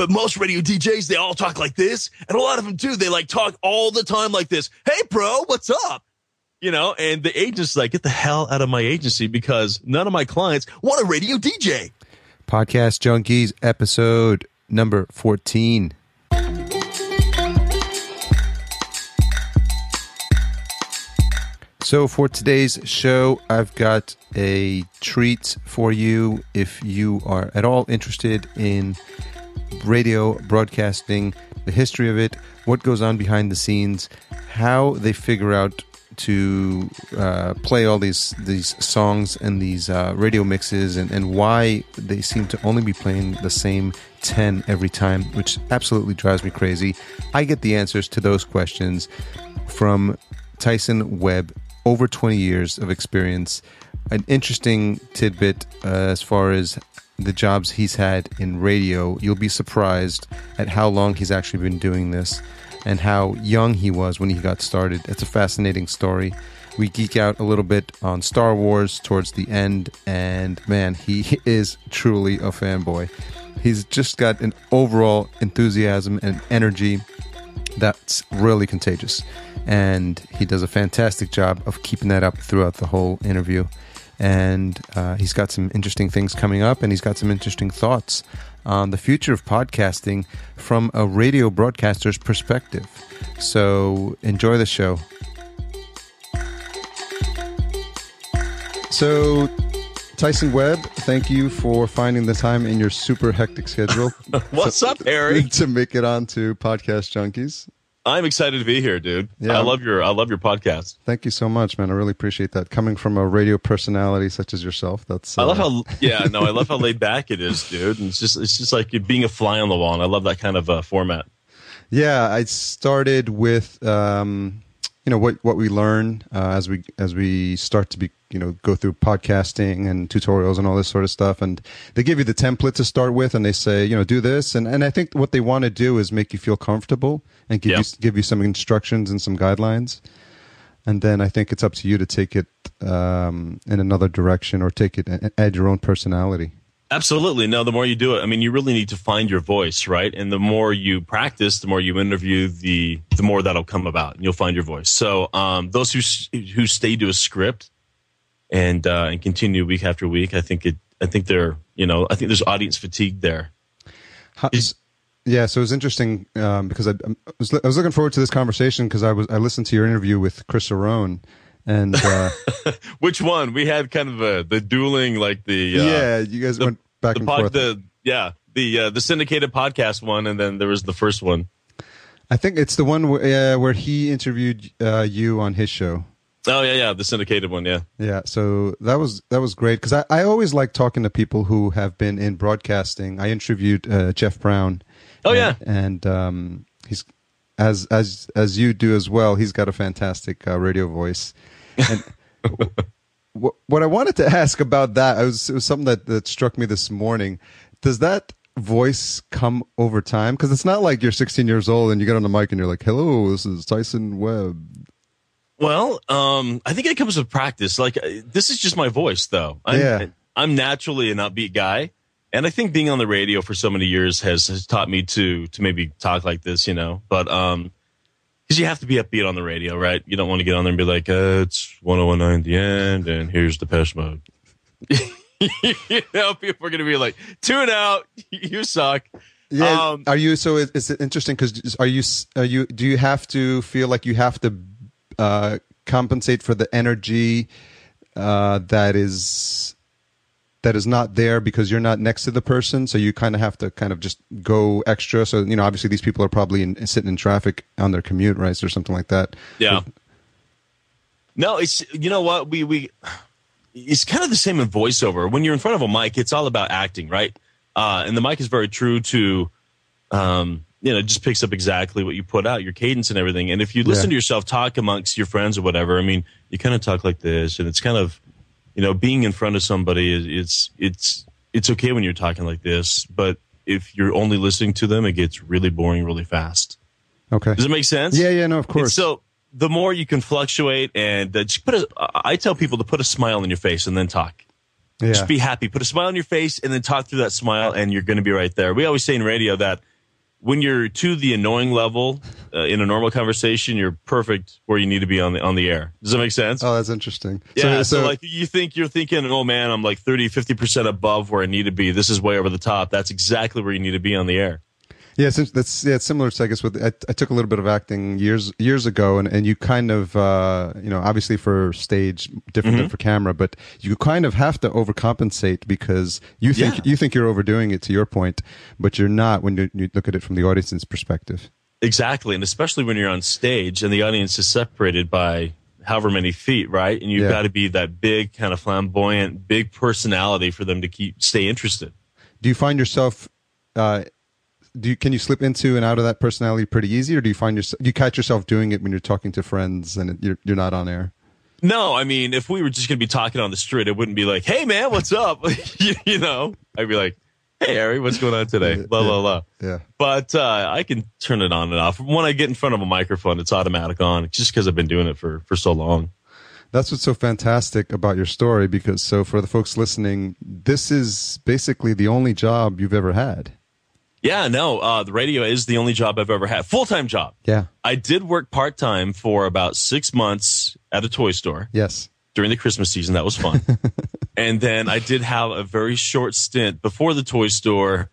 But most radio DJs, they all talk like this. And a lot of them too, they like talk all the time like this. Hey, bro, what's up? You know, and the agent's like, get the hell out of my agency because none of my clients want a radio DJ. Podcast Junkies, episode number 14. So, for today's show, I've got a treat for you. If you are at all interested in radio broadcasting, the history of it, what goes on behind the scenes, how they figure out to uh, play all these these songs and these uh, radio mixes, and, and why they seem to only be playing the same 10 every time, which absolutely drives me crazy. I get the answers to those questions from Tyson Webb over 20 years of experience. An interesting tidbit uh, as far as the jobs he's had in radio. You'll be surprised at how long he's actually been doing this and how young he was when he got started. It's a fascinating story. We geek out a little bit on Star Wars towards the end, and man, he is truly a fanboy. He's just got an overall enthusiasm and energy that's really contagious. And he does a fantastic job of keeping that up throughout the whole interview. And uh, he's got some interesting things coming up, and he's got some interesting thoughts on the future of podcasting from a radio broadcaster's perspective. So enjoy the show. So, Tyson Webb, thank you for finding the time in your super hectic schedule. What's up, Harry? to make it on to Podcast Junkies. I'm excited to be here, dude. Yeah. I love your I love your podcast. Thank you so much, man. I really appreciate that. Coming from a radio personality such as yourself, that's I love uh, how yeah, no, I love how laid back it is, dude. And it's just it's just like being a fly on the wall, and I love that kind of uh, format. Yeah, I started with um, you know what what we learn uh, as we as we start to be you know go through podcasting and tutorials and all this sort of stuff, and they give you the template to start with, and they say you know do this, and and I think what they want to do is make you feel comfortable and give Yeah. you give you some instructions and some guidelines, and then I think it's up to you to take it um, in another direction or take it and add your own personality. Absolutely. No, the more you do it, I mean, you really need to find your voice, right? And the more you practice, the more you interview, the the more that'll come about, and you'll find your voice. So, um, those who who stay to a script and uh, and continue week after week, I think it, I think they're, you know, I think there's audience fatigue there. How, yeah, so it was interesting um, because I, I, was, I was looking forward to this conversation because I was I listened to your interview with Chris Arone, and uh, Which one? We had kind of a the dueling, like the uh, yeah, you guys the- went back the and pod, forth. the yeah, the uh, the syndicated podcast one, and then there was the first one. I think it's the one where, uh, where he interviewed uh, you on his show. Oh yeah, yeah, the syndicated one. Yeah, Yeah, so that was that was great because I, I always like talking to people who have been in broadcasting. I interviewed uh, Jeff Brown. Oh, and, yeah. and um, he's as as as you do as well. He's got a fantastic uh, radio voice. And what what I wanted to ask about that was, it was something that that struck me this morning. Does that voice come over time? Because it's not like you're 16 years old and you get on the mic and you're like, "Hello, this is Tyson Webb." Well, um, I think it comes with practice. Like uh, this is just my voice, though. I'm, Yeah. I'm naturally an upbeat guy, and I think being on the radio for so many years has has taught me to to maybe talk like this, you know. But um, because you have to be upbeat on the radio, right? You don't want to get on there and be like, uh, "It's 101.9 at the end, and here's the Depeche Mode." you know, people are gonna be like, "Tune out, you suck." Yeah. Um, are you so? Is, is it interesting? Because are you are you do you have to feel like you have to uh, compensate for the energy uh, that is that is not there because you're not next to the person, so you kind of have to kind of just go extra. So you know, obviously these people are probably in, sitting in traffic on their commute, right, or something like that. Yeah. No, it's you know what we we it's kind of the same in voiceover. When you're in front of a mic, it's all about acting, right? Uh, and the mic is very true to, um, you know, it just picks up exactly what you put out, your cadence and everything. And if you listen Yeah. to yourself talk amongst your friends or whatever, I mean, you kind of talk like this, and it's kind of, you know, being in front of somebody is it's it's it's okay when you're talking like this, but if you're only listening to them, it gets really boring really fast. Okay. Does it make sense? Yeah, yeah, no, of And course. so the more you can fluctuate and uh, just put a, I tell people to put a smile on your face and then talk. yeah. Just be happy. Put a smile on your face and then talk through that smile, and you're going to be right there. We always say in radio that when you're to the annoying level uh, in a normal conversation, you're perfect where you need to be on the on the air. Does that make sense? Oh, that's interesting. Yeah. So, so, like you think you're thinking, oh man, I'm like 30, 50 percent above where I need to be. This is way over the top. That's exactly where you need to be on the air. Yeah, it's, that's yeah, it's similar to I guess with I, I, took a little bit of acting years years ago, and, and you kind of uh, you know obviously for stage different mm-hmm. than for camera, but you kind of have to overcompensate because you think yeah. you think you're overdoing it to your point, but you're not when you, you look at it from the audience's perspective. Exactly, and especially when you're on stage and the audience is separated by however many feet, right? And you've yeah. got to be that big kind of flamboyant, big personality for them to keep stay interested. Do you find yourself? Uh, do you, can you slip into and out of that personality pretty easy, or do you find yourself do you catch yourself doing it when you're talking to friends and you're you're not on air? No, I mean, if we were just going to be talking on the street, it wouldn't be like, "Hey, man, what's up?" you, you, know, I'd be like, "Hey, Harry, what's going on today?" Blah blah blah. Yeah. But uh, I can turn it on and off. When I get in front of a microphone, it's automatic on, just because I've been doing it for for so long. That's what's so fantastic about your story. Because so for the folks listening, this is basically the only job you've ever had. Yeah, no, uh, the radio is the only job I've ever had. Full time job. Yeah. I did work part time for about six months at a toy store. Yes. During the Christmas season. That was fun. and then I did have a very short stint before the toy store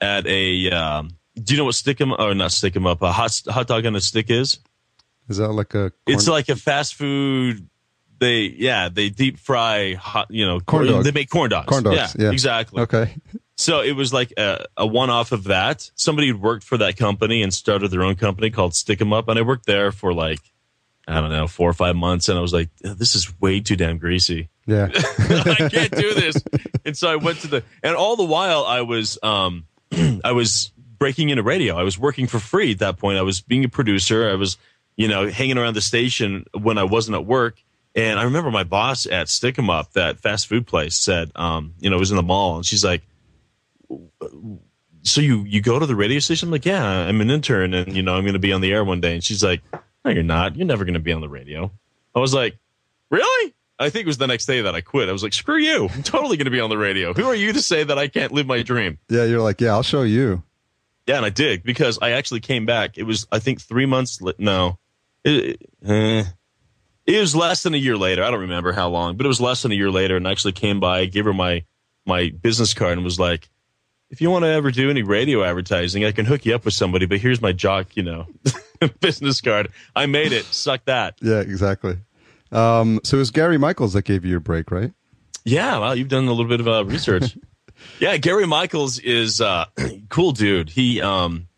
at a, um, do you know what stick stick 'em, or not stick stick 'em up, a hot, hot dog on a stick is? Is that like a? Corn- it's like a fast food. They, yeah, they deep fry hot, you know, corn, corn They make corn dogs. Corn dogs. Yeah, yeah. exactly. Okay. So it was like a, a one off of that. Somebody had worked for that company and started their own company called Stick 'em Up. And I worked there for like, I don't know, four or five months. And I was like, this is way too damn greasy. Yeah. I can't do this. and so I went to the, and all the while I was, um, I was breaking into radio. I was working for free at that point. I was being a producer. I was, you know, hanging around the station when I wasn't at work. And I remember my boss at Stick 'em Up, that fast food place, said, um, you know, it was in the mall, and she's like, so you you go to the radio station? I'm like, yeah, I'm an intern, and you know, I'm going to be on the air one day. And she's like, no, you're not. You're never going to be on the radio. I was like, really? I think it was the next day that I quit. I was like, screw you. I'm totally going to be on the radio. Who are you to say that I can't live my dream? Yeah, you're like, yeah, I'll show you. Yeah, and I did because I actually came back. It was, I think, three months. Li- no, it, eh, it was less than a year later. I don't remember how long, but it was less than a year later. And I actually came by, gave her my my business card, and was like, if you want to ever do any radio advertising, I can hook you up with somebody, but here's my jock, you know, business card. I made it. Suck that. Yeah, exactly. Um, so it was Gary Michaels that gave you your break, right? Yeah, well, you've done a little bit of uh, research. yeah, Gary Michaels is uh, cool dude. He um,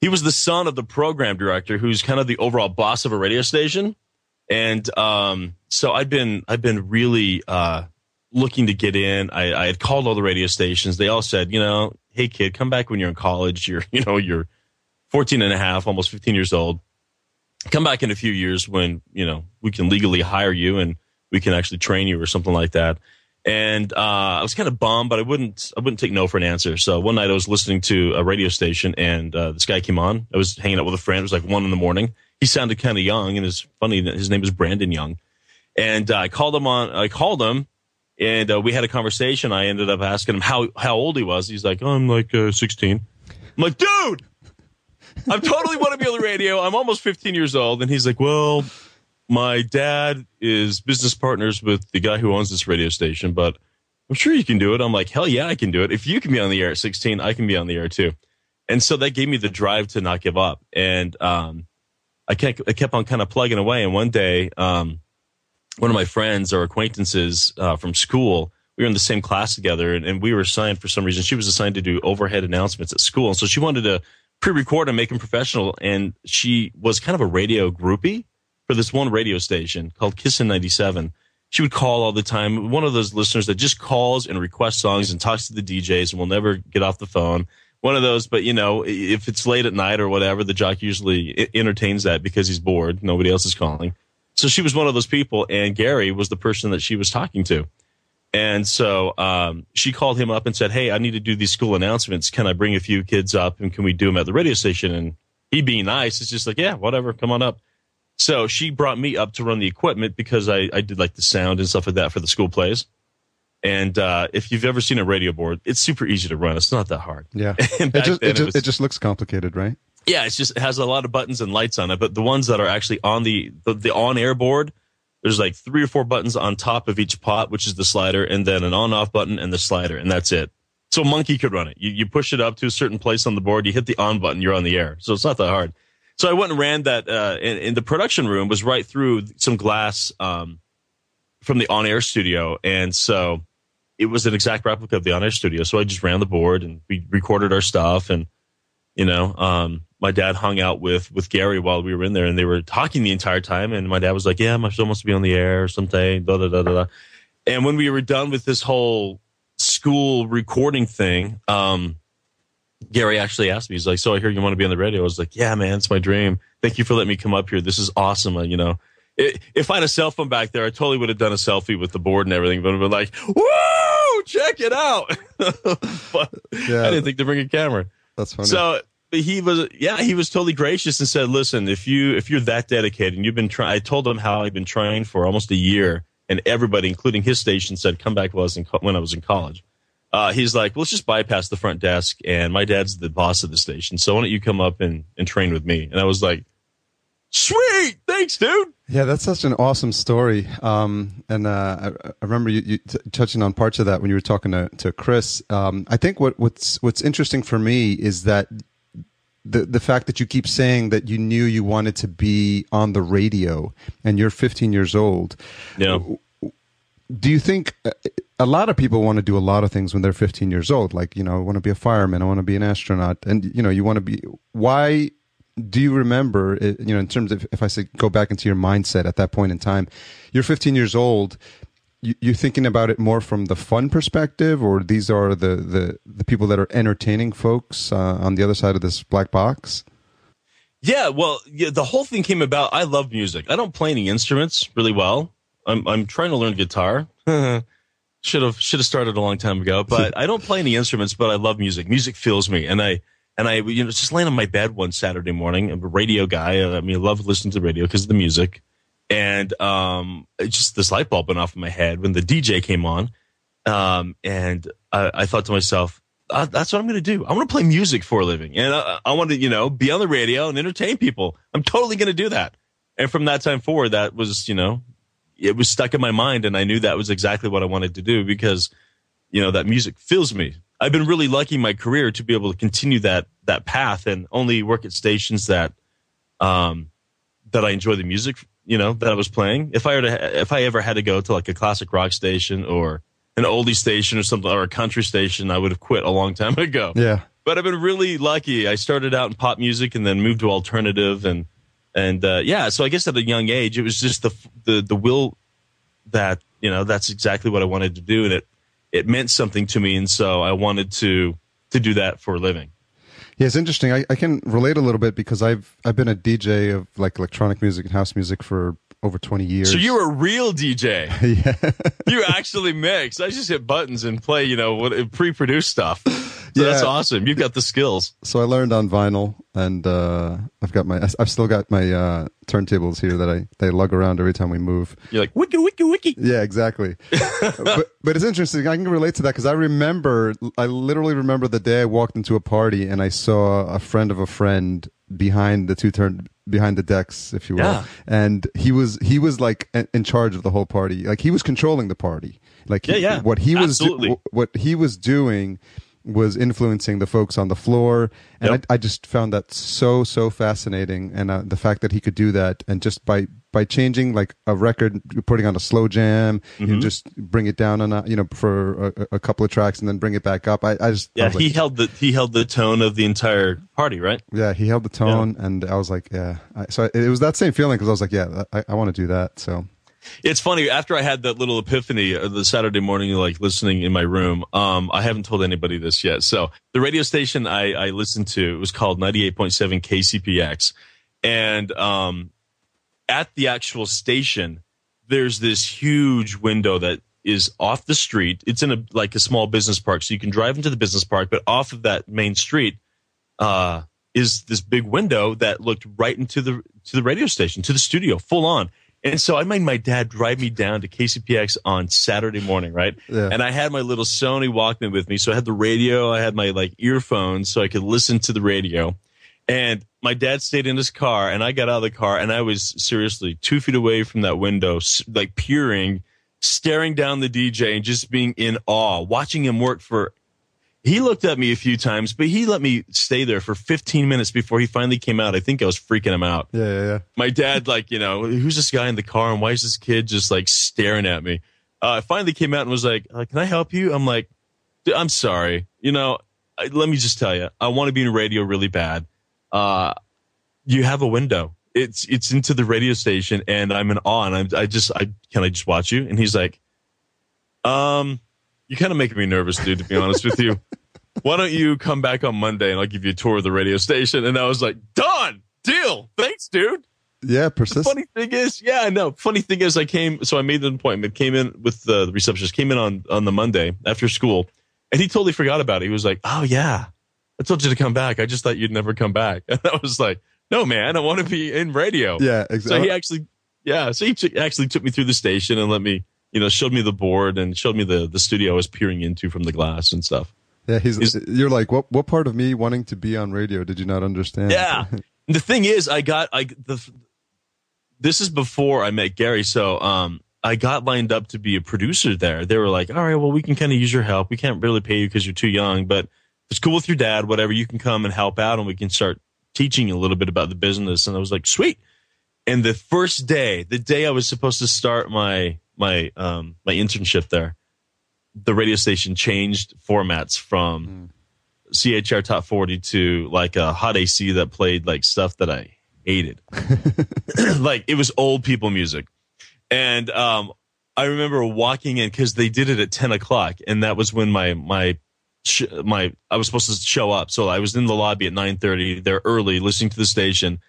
he was the son of the program director, who's kind of the overall boss of a radio station, and um, so I've been I've been really uh, looking to get in. I, I had called all the radio stations. They all said, you know, hey kid, come back when you're in college. You're, you know, you're 14 and a half, almost 15 years old. Come back in a few years when, you know, we can legally hire you and we can actually train you or something like that. And uh, I was kind of bummed, but I wouldn't I wouldn't take no for an answer. So one night I was listening to a radio station, and uh, this guy came on. I was hanging out with a friend. It was like one in the morning. He sounded kind of young, and it's funny that his name is Brandon Young. And uh, I called him on. I called him, and uh, we had a conversation. I ended up asking him how how old he was. He's like, oh, I'm like uh, 16. I'm like, dude, I totally want to be on the radio. I'm almost 15 years old. And he's like, well, my dad is business partners with the guy who owns this radio station, but I'm sure you can do it. I'm like, hell yeah, I can do it. If you can be on the air at 16, I can be on the air too. And so that gave me the drive to not give up. And um, I kept I kept on kind of plugging away. And one day, um, one of my friends or acquaintances uh, from school. We were in the same class together, and, and, we were assigned for some reason. She was assigned to do overhead announcements at school, and so she wanted to pre-record and make them professional. And she was kind of a radio groupie for this one radio station called Kissin 97. She would call all the time. One of those listeners that just calls and requests songs and talks to the DJs and will never get off the phone. One of those, but you know, if it's late at night or whatever, the jock usually entertains that because he's bored. Nobody else is calling. So she was one of those people, and Gary was the person that she was talking to. And so um, she called him up and said, Hey, I need to do these school announcements. Can I bring a few kids up and can we do them at the radio station? And he being nice, is just like, Yeah, whatever, come on up. So she brought me up to run the equipment because I, I did like the sound and stuff like that for the school plays. And uh, if you've ever seen a radio board, it's super easy to run. It's not that hard. Yeah. It just, it, just, was- it just looks complicated, right? Yeah, it's just it has a lot of buttons and lights on it, but the ones that are actually on the the, the on air board, there's like three or four buttons on top of each pot, which is the slider, and then an on off button and the slider, and that's it. So a monkey could run it. You you push it up to a certain place on the board, you hit the on button, you're on the air. So it's not that hard. So I went and ran that uh, in, in the production room was right through some glass um, from the on air studio, and so it was an exact replica of the on air studio. So I just ran the board and we recorded our stuff and you know um my dad hung out with with gary while we were in there and they were talking the entire time and my dad was like yeah my show to be on the air someday da da da da da. And when we were done with this whole school recording thing um gary actually asked me he's like so i hear you want to be on the radio. I was like yeah man it's my dream. Thank you for letting me come up here. This is awesome uh, you know. It, if i had a cell phone back there i totally would have done a selfie with the board and everything but i'd been like whoa check it out. But Yeah. i didn't think to bring a camera. That's funny. so he was, yeah, he was totally gracious and said, "Listen, if you if you're that dedicated and you've been trying," I told him how I'd been trying for almost a year, and everybody, including his station, said, "Come back I was in, co- when I was in college." Uh, he's like, well, "Let's just bypass the front desk, and my dad's the boss of the station, so why don't you come up and and train with me?" And I was like, "Sweet, thanks, dude." Yeah, that's such an awesome story. Um, and uh, I, I remember you, you t- touching on parts of that when you were talking to, to Chris. Um, I think what, what's what's interesting for me is that the the fact that you keep saying that you knew you wanted to be on the radio, and you're 15 years old. Yeah, Do you think uh, a lot of people want to do a lot of things when they're 15 years old? Like, you know, I want to be a fireman, I want to be an astronaut, and you know, you want to be. Why do you remember? uh, You know, in terms of if I say go back into your mindset at that point in time, you're 15 years old. You, you're thinking about it more from the fun perspective, or these are the the the people that are entertaining folks uh, on the other side of this black box. Yeah, well, yeah, the whole thing came about. I love music. I don't play any instruments really well. I'm I'm trying to learn guitar. should have should have started a long time ago, but I don't play any instruments. But I love music. Music fills me, and I and I you know just laying on my bed one Saturday morning. I'm a radio guy. I mean, I love listening to the radio because of the music, and um, just this light bulb went off in my head when the DJ came on, um, and I, I thought to myself, uh, that's what I'm going to do. I want to play music for a living, and I, I want to, you know, be on the radio and entertain people. I'm totally going to do that. And from that time forward, that was, you know, it was stuck in my mind, and I knew that was exactly what I wanted to do because, you know, that music fills me. I've been really lucky in my career to be able to continue that that path and only work at stations that, um, that I enjoy the music, you know, that I was playing. If I were to, if I ever had to go to like a classic rock station or an oldie station or something or a country station, I would have quit a long time ago. Yeah, But I've been really lucky. I started out in pop music and then moved to alternative and and uh, yeah. So I guess at a young age, it was just the the the will that you know that's exactly what I wanted to do, and it it meant something to me, and so I wanted to to do that for a living. Yeah, it's interesting. I, I can relate a little bit because I've I've been a DJ of like electronic music and house music for over twenty years. So you're a real DJ. yeah, you actually mix. I just hit buttons and play, you know, what pre-produced stuff. So Yeah. that's awesome. You've got the skills. so I learned on vinyl, and uh, I've got my I've still got my uh, turntables here that I they lug around every time we move. You're like wiki wiki wiki. Yeah, exactly. but, but it's interesting. I can relate to that because I remember, I literally remember the day I walked into a party and I saw a friend of a friend behind the two turn behind the decks, if you will, Yeah. and he was he was like in charge of the whole party. Like he was controlling the party. Like Yeah, yeah. what he was do- what he was doing was influencing the folks on the floor and Yep. I, I just found that so so fascinating and uh, the fact that he could do that and just by by changing like a record putting on a slow jam Mm-hmm. you just bring it down on a, you know for a, a couple of tracks and then bring it back up i, I just Yeah, was like, he held the he held the tone of the entire party, right? yeah he held the tone and i was like yeah I, so it was that same feeling because i was like yeah i, I want to do that so It's funny. After I had that little epiphany uh, the Saturday morning, like listening in my room, um, I haven't told anybody this yet. So the radio station I, I listened to it was called 98.7 KCPX. And, um, at the actual station, there's this huge window that is off the street. It's in a, like a small business park. So you can drive into the business park, but off of that main street, uh, is this big window that looked right into the, to the radio station, to the studio, full on. And so I made my dad drive me down to KCPX on Saturday morning, right? Yeah. And I had my little Sony Walkman with me. So I had the radio, I had my like earphones so I could listen to the radio. And my dad stayed in his car and I got out of the car and I was seriously two feet away from that window, like peering, staring down the DJ and just being in awe, watching him work for he looked at me a few times, but he let me stay there for 15 minutes before he finally came out. I think I was freaking him out. Yeah, yeah, yeah. My dad, like, you know, who's this guy in the car and why is this kid just like staring at me? Uh, I finally came out and was like, uh, can I help you? I'm like, I'm sorry. You know, I, let me just tell you, I want to be in radio really bad. Uh, you have a window. It's, it's into the radio station and I'm in awe and I'm, I just, I, can I just watch you? And he's like, um, you kind of making me nervous, dude, to be honest with you. Why don't you come back on Monday and I'll give you a tour of the radio station? And I was like, done, deal. Thanks, dude. Yeah, persist. Funny thing is, yeah, I know. Funny thing is, I came, so I made an appointment, came in with the, the receptionist, came in on, on the Monday after school, and he totally forgot about it. He was like, oh, yeah, I told you to come back. I just thought you'd never come back. And I was like, no, man, I want to be in radio. Yeah, exactly. So he actually, yeah, so he t- actually took me through the station and let me, you know, showed me the board and showed me the, the studio I was peering into from the glass and stuff. yeah, he's, he's- You're like, what? What part of me wanting to be on radio did you not understand? Yeah. the thing is, I got I the this is before I met Gary, so um I got lined up to be a producer there. They were like, "All right, well, we can kind of use your help. We can't really pay you because you're too young, but it's cool with your dad. Whatever, you can come and help out, and we can start teaching you a little bit about the business." And I was like, "Sweet." And the first day, the day I was supposed to start my my um my internship there, the radio station changed formats from CHR Top 40 to like a hot AC that played like stuff that I hated. like it was old people music. And um, I remember walking in because they did it at 10 o'clock. And that was when my, my, sh- my, I was supposed to show up. So I was in the lobby at 930 there early listening to the station.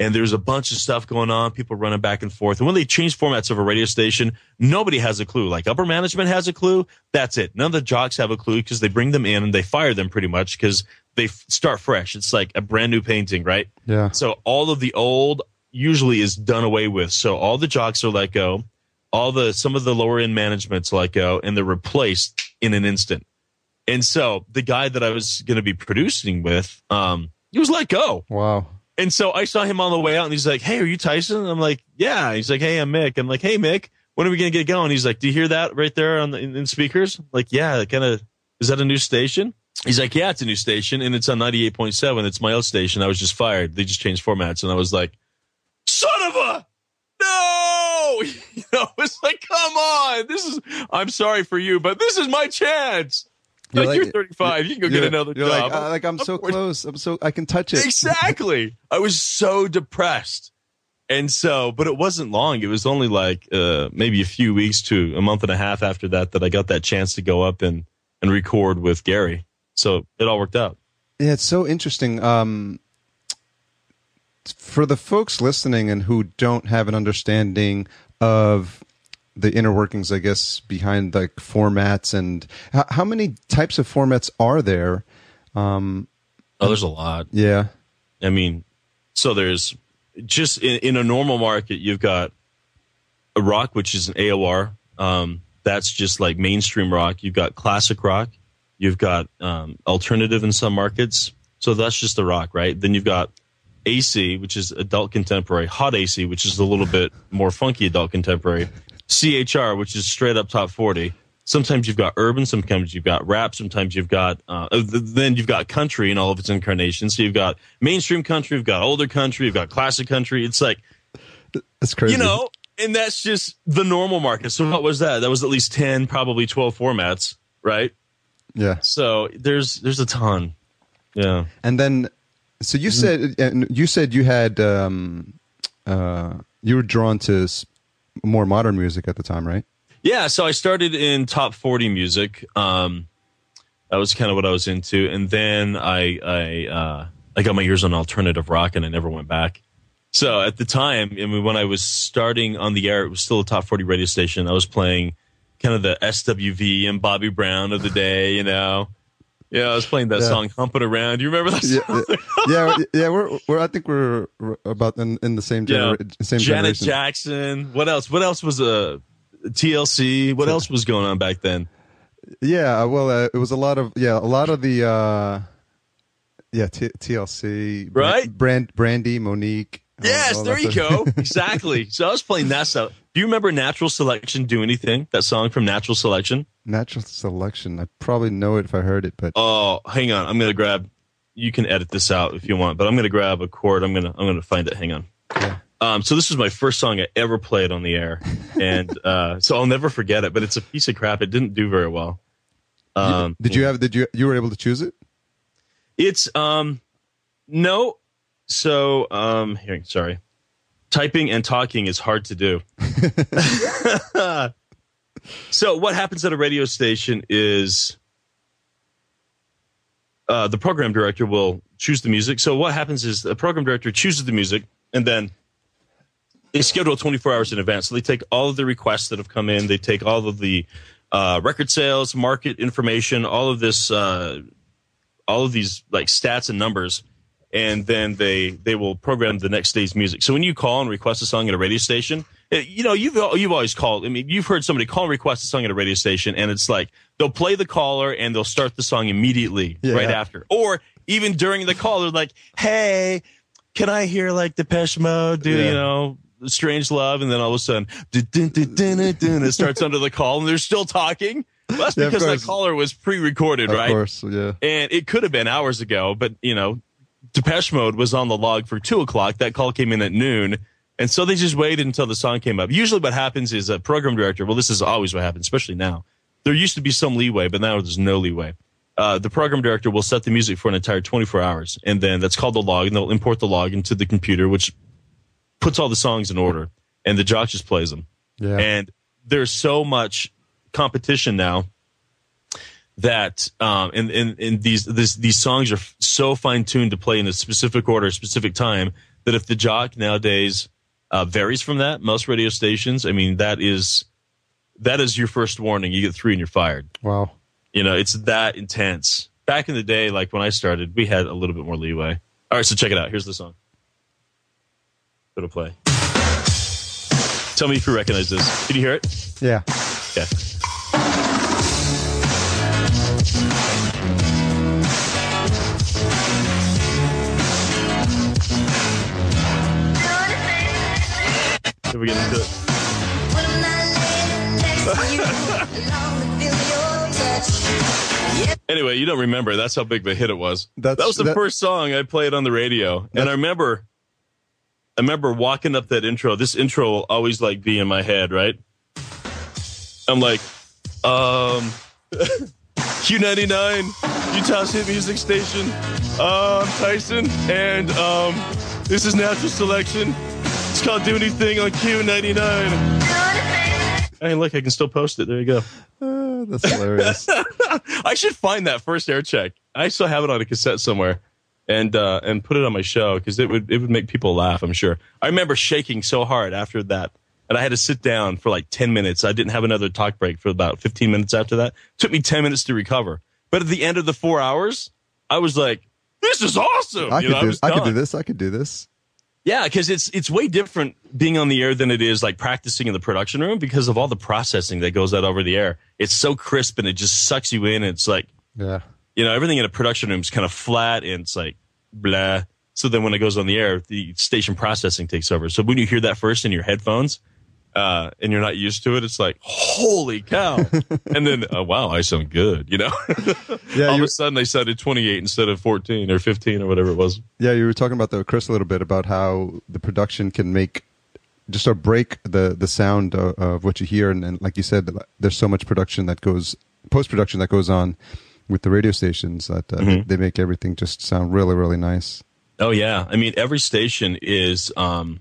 And there's a bunch of stuff going on, people running back and forth. And when they change formats of a radio station, nobody has a clue. Like upper management has a clue. That's it. None of the jocks have a clue because they bring them in and they fire them pretty much because they f- start fresh. It's like a brand new painting, right? Yeah. So all of the old usually is done away with. So all the jocks are let go. All the, some of the lower end management's let go and they're replaced in an instant. And so the guy that I was going to be producing with, um, he was let go. Wow. And so I saw him on the way out and he's like, Hey, are you Tyson? And I'm like, Yeah. He's like, Hey, I'm Mick. I'm like, Hey, Mick, when are we going to get going? He's like, Do you hear that right there on the in, in speakers? I'm like, yeah, kind of, is that a new station? He's like, Yeah, it's a new station and it's on 98.7. It's my old station. I was just fired. They just changed formats. And I was like, Son of a, no, you know, it's like, come on. This is, I'm sorry for you, but this is my chance. You're Like, like- you're 35. You can go get another job. Like, uh, like I'm so Of course. close. I'm so I can touch it. exactly. I was so depressed. And so, but it wasn't long. It was only like uh, maybe a few weeks to a month and a half after that that I got that chance to go up and, and record with Gary. So it all worked out. Yeah, it's so interesting. Um, for the folks listening and who don't have an understanding of the inner workings, I guess, behind like formats and how, how many types of formats are there? Oh, there's a lot. Yeah, I mean, so there's just in, in a normal market, you've got a rock, which is an AOR. Um, that's just like mainstream rock. You've got classic rock. You've got um, alternative in some markets. So that's just the rock, right? Then you've got AC, which is adult contemporary, hot AC, which is a little bit more funky adult contemporary, CHR, which is straight up top 40. Sometimes you've got urban, sometimes you've got rap, sometimes you've got, uh, then you've got country in all of its incarnations. So you've got mainstream country, you've got older country, you've got classic country. It's like, that's crazy. you know, and that's just the normal market. So what was that? That was at least 10, probably 12 formats, right? yeah. So there's, there's a ton. Yeah. And then, so you said you said you had um, uh, you were drawn to more modern music at the time, right? Yeah, so I started in top 40 music. Um, that was kind of what I was into. And then I, I, uh, I got my ears on alternative rock and I never went back. So at the time, I mean, when I was starting on the air, it was still a top 40 radio station. I was playing kind of the SWV and Bobby Brown of the day, you know, Yeah, I was playing that Yeah. song "Humping Around." You remember that Yeah, song? yeah, yeah, yeah. We're, we're I think we're about in, in the same Yeah. same Janet generation. Jackson. What else? What else was a uh, TLC? What else was going on back then? Yeah, well, uh, it was a lot of yeah, a lot of the uh, yeah T- TLC, Right? Brand, Brandy, Monique. All- Yes, there you go. Exactly. So I was playing that stuff. Do you remember Natural Selection? Do anything? That song from Natural Selection. Natural selection. I probably know it if I heard it, but Oh, hang on. I'm gonna grab. You can edit this out if you want, but I'm gonna grab a chord. I'm gonna I'm gonna find it. Hang on. Yeah. Um, so this was my first song I ever played on the air, and uh, so I'll never forget it. But it's a piece of crap. It didn't do very well. Um, did you have? Did you you were able to choose it? It's um no. So um here, sorry. Typing and talking is hard to do. so what happens at a radio station is uh, the program director will choose the music. So what happens is the program director chooses the music and then they schedule 24 hours in advance. So they take all of the requests that have come in. They take all of the uh, record sales, market information, all of this uh, all of these like stats and numbers and then they they will program the next day's music so when you call and request a song at a radio station eh, you know you've you've always called i mean you've heard somebody call and request a song at a radio station and it's like they'll play the caller and they'll start the song immediately Yeah. right after or even during the call they're like hey can i hear like depeche mode do Yeah. you know strange love and then all of a sudden it starts under the call and they're still talking well, that's Yeah, because that caller was pre-recorded right? Of course, yeah. and it could have been hours ago, but you know, Depeche Mode was on the log for two o'clock. That call came in at noon. And so they just waited until the song came up. Usually what happens is a program director, well, this is always what happens, especially now. There used to be some leeway, but now there's no leeway. Uh, the program director will set the music for an entire 24 hours. And then that's called the log and they'll import the log into the computer, which puts all the songs in order and the jock just plays them. Yeah. And there's so much competition now that um and, and, and these this, these songs are so fine tuned to play in a specific order, specific time that if the jock nowadays uh, varies from that, most radio stations, I mean, that is that is your first warning. You get three and you're fired. Wow. You know, it's that intense. Back in the day, like when I started, we had a little bit more leeway. All right, so check it out. Here's the song. Go to play. Tell me if you recognize this. Did you hear it? Yeah. Okay. We get into it. Anyway, you don't remember. That's how big of a hit it was. That's- that was the that- first song I played on the radio, and I remember, I remember walking up that intro. This intro will always like be in my head, right? I'm like, um, Q99, Utah's hit music station. Um, Tyson, and um, this is Natural Selection. It's called Do Anything on Q99. Hey, look, I can still post it. There you go. Uh, that's hilarious. I should find that first air check. I still have it on a cassette somewhere, and uh, and put it on my show because it would it would make people laugh. I'm sure. I remember shaking so hard after that, and I had to sit down for like ten minutes. I didn't have another talk break for about 15 minutes after that. It took me 10 minutes to recover. But at the end of the four hours, I was like, "This is awesome!" I You could know, do. was I could do this. I could do this. Yeah, because it's it's way different being on the air than it is like practicing in the production room because of all the processing that goes out over the air. It's so crisp and it just sucks you in. It's like Yeah. you know everything in a production room is kind of flat and it's like blah. So then when it goes on the air, the station processing takes over. So when you hear that first in your headphones, uh, and you're not used to it, it's like holy cow! and then oh, wow, I sound good. You know, Yeah. all of a sudden I sounded 28 instead of 14 or 15 or whatever it was. yeah. You were talking about with Chris a little bit about how the production can make just or break the the sound of, of what you hear, and, and like you said, there's so much production that goes post production that goes on with the radio stations that uh, Mm-hmm. they, they make everything just sound really really nice. Oh yeah, I mean every station is um,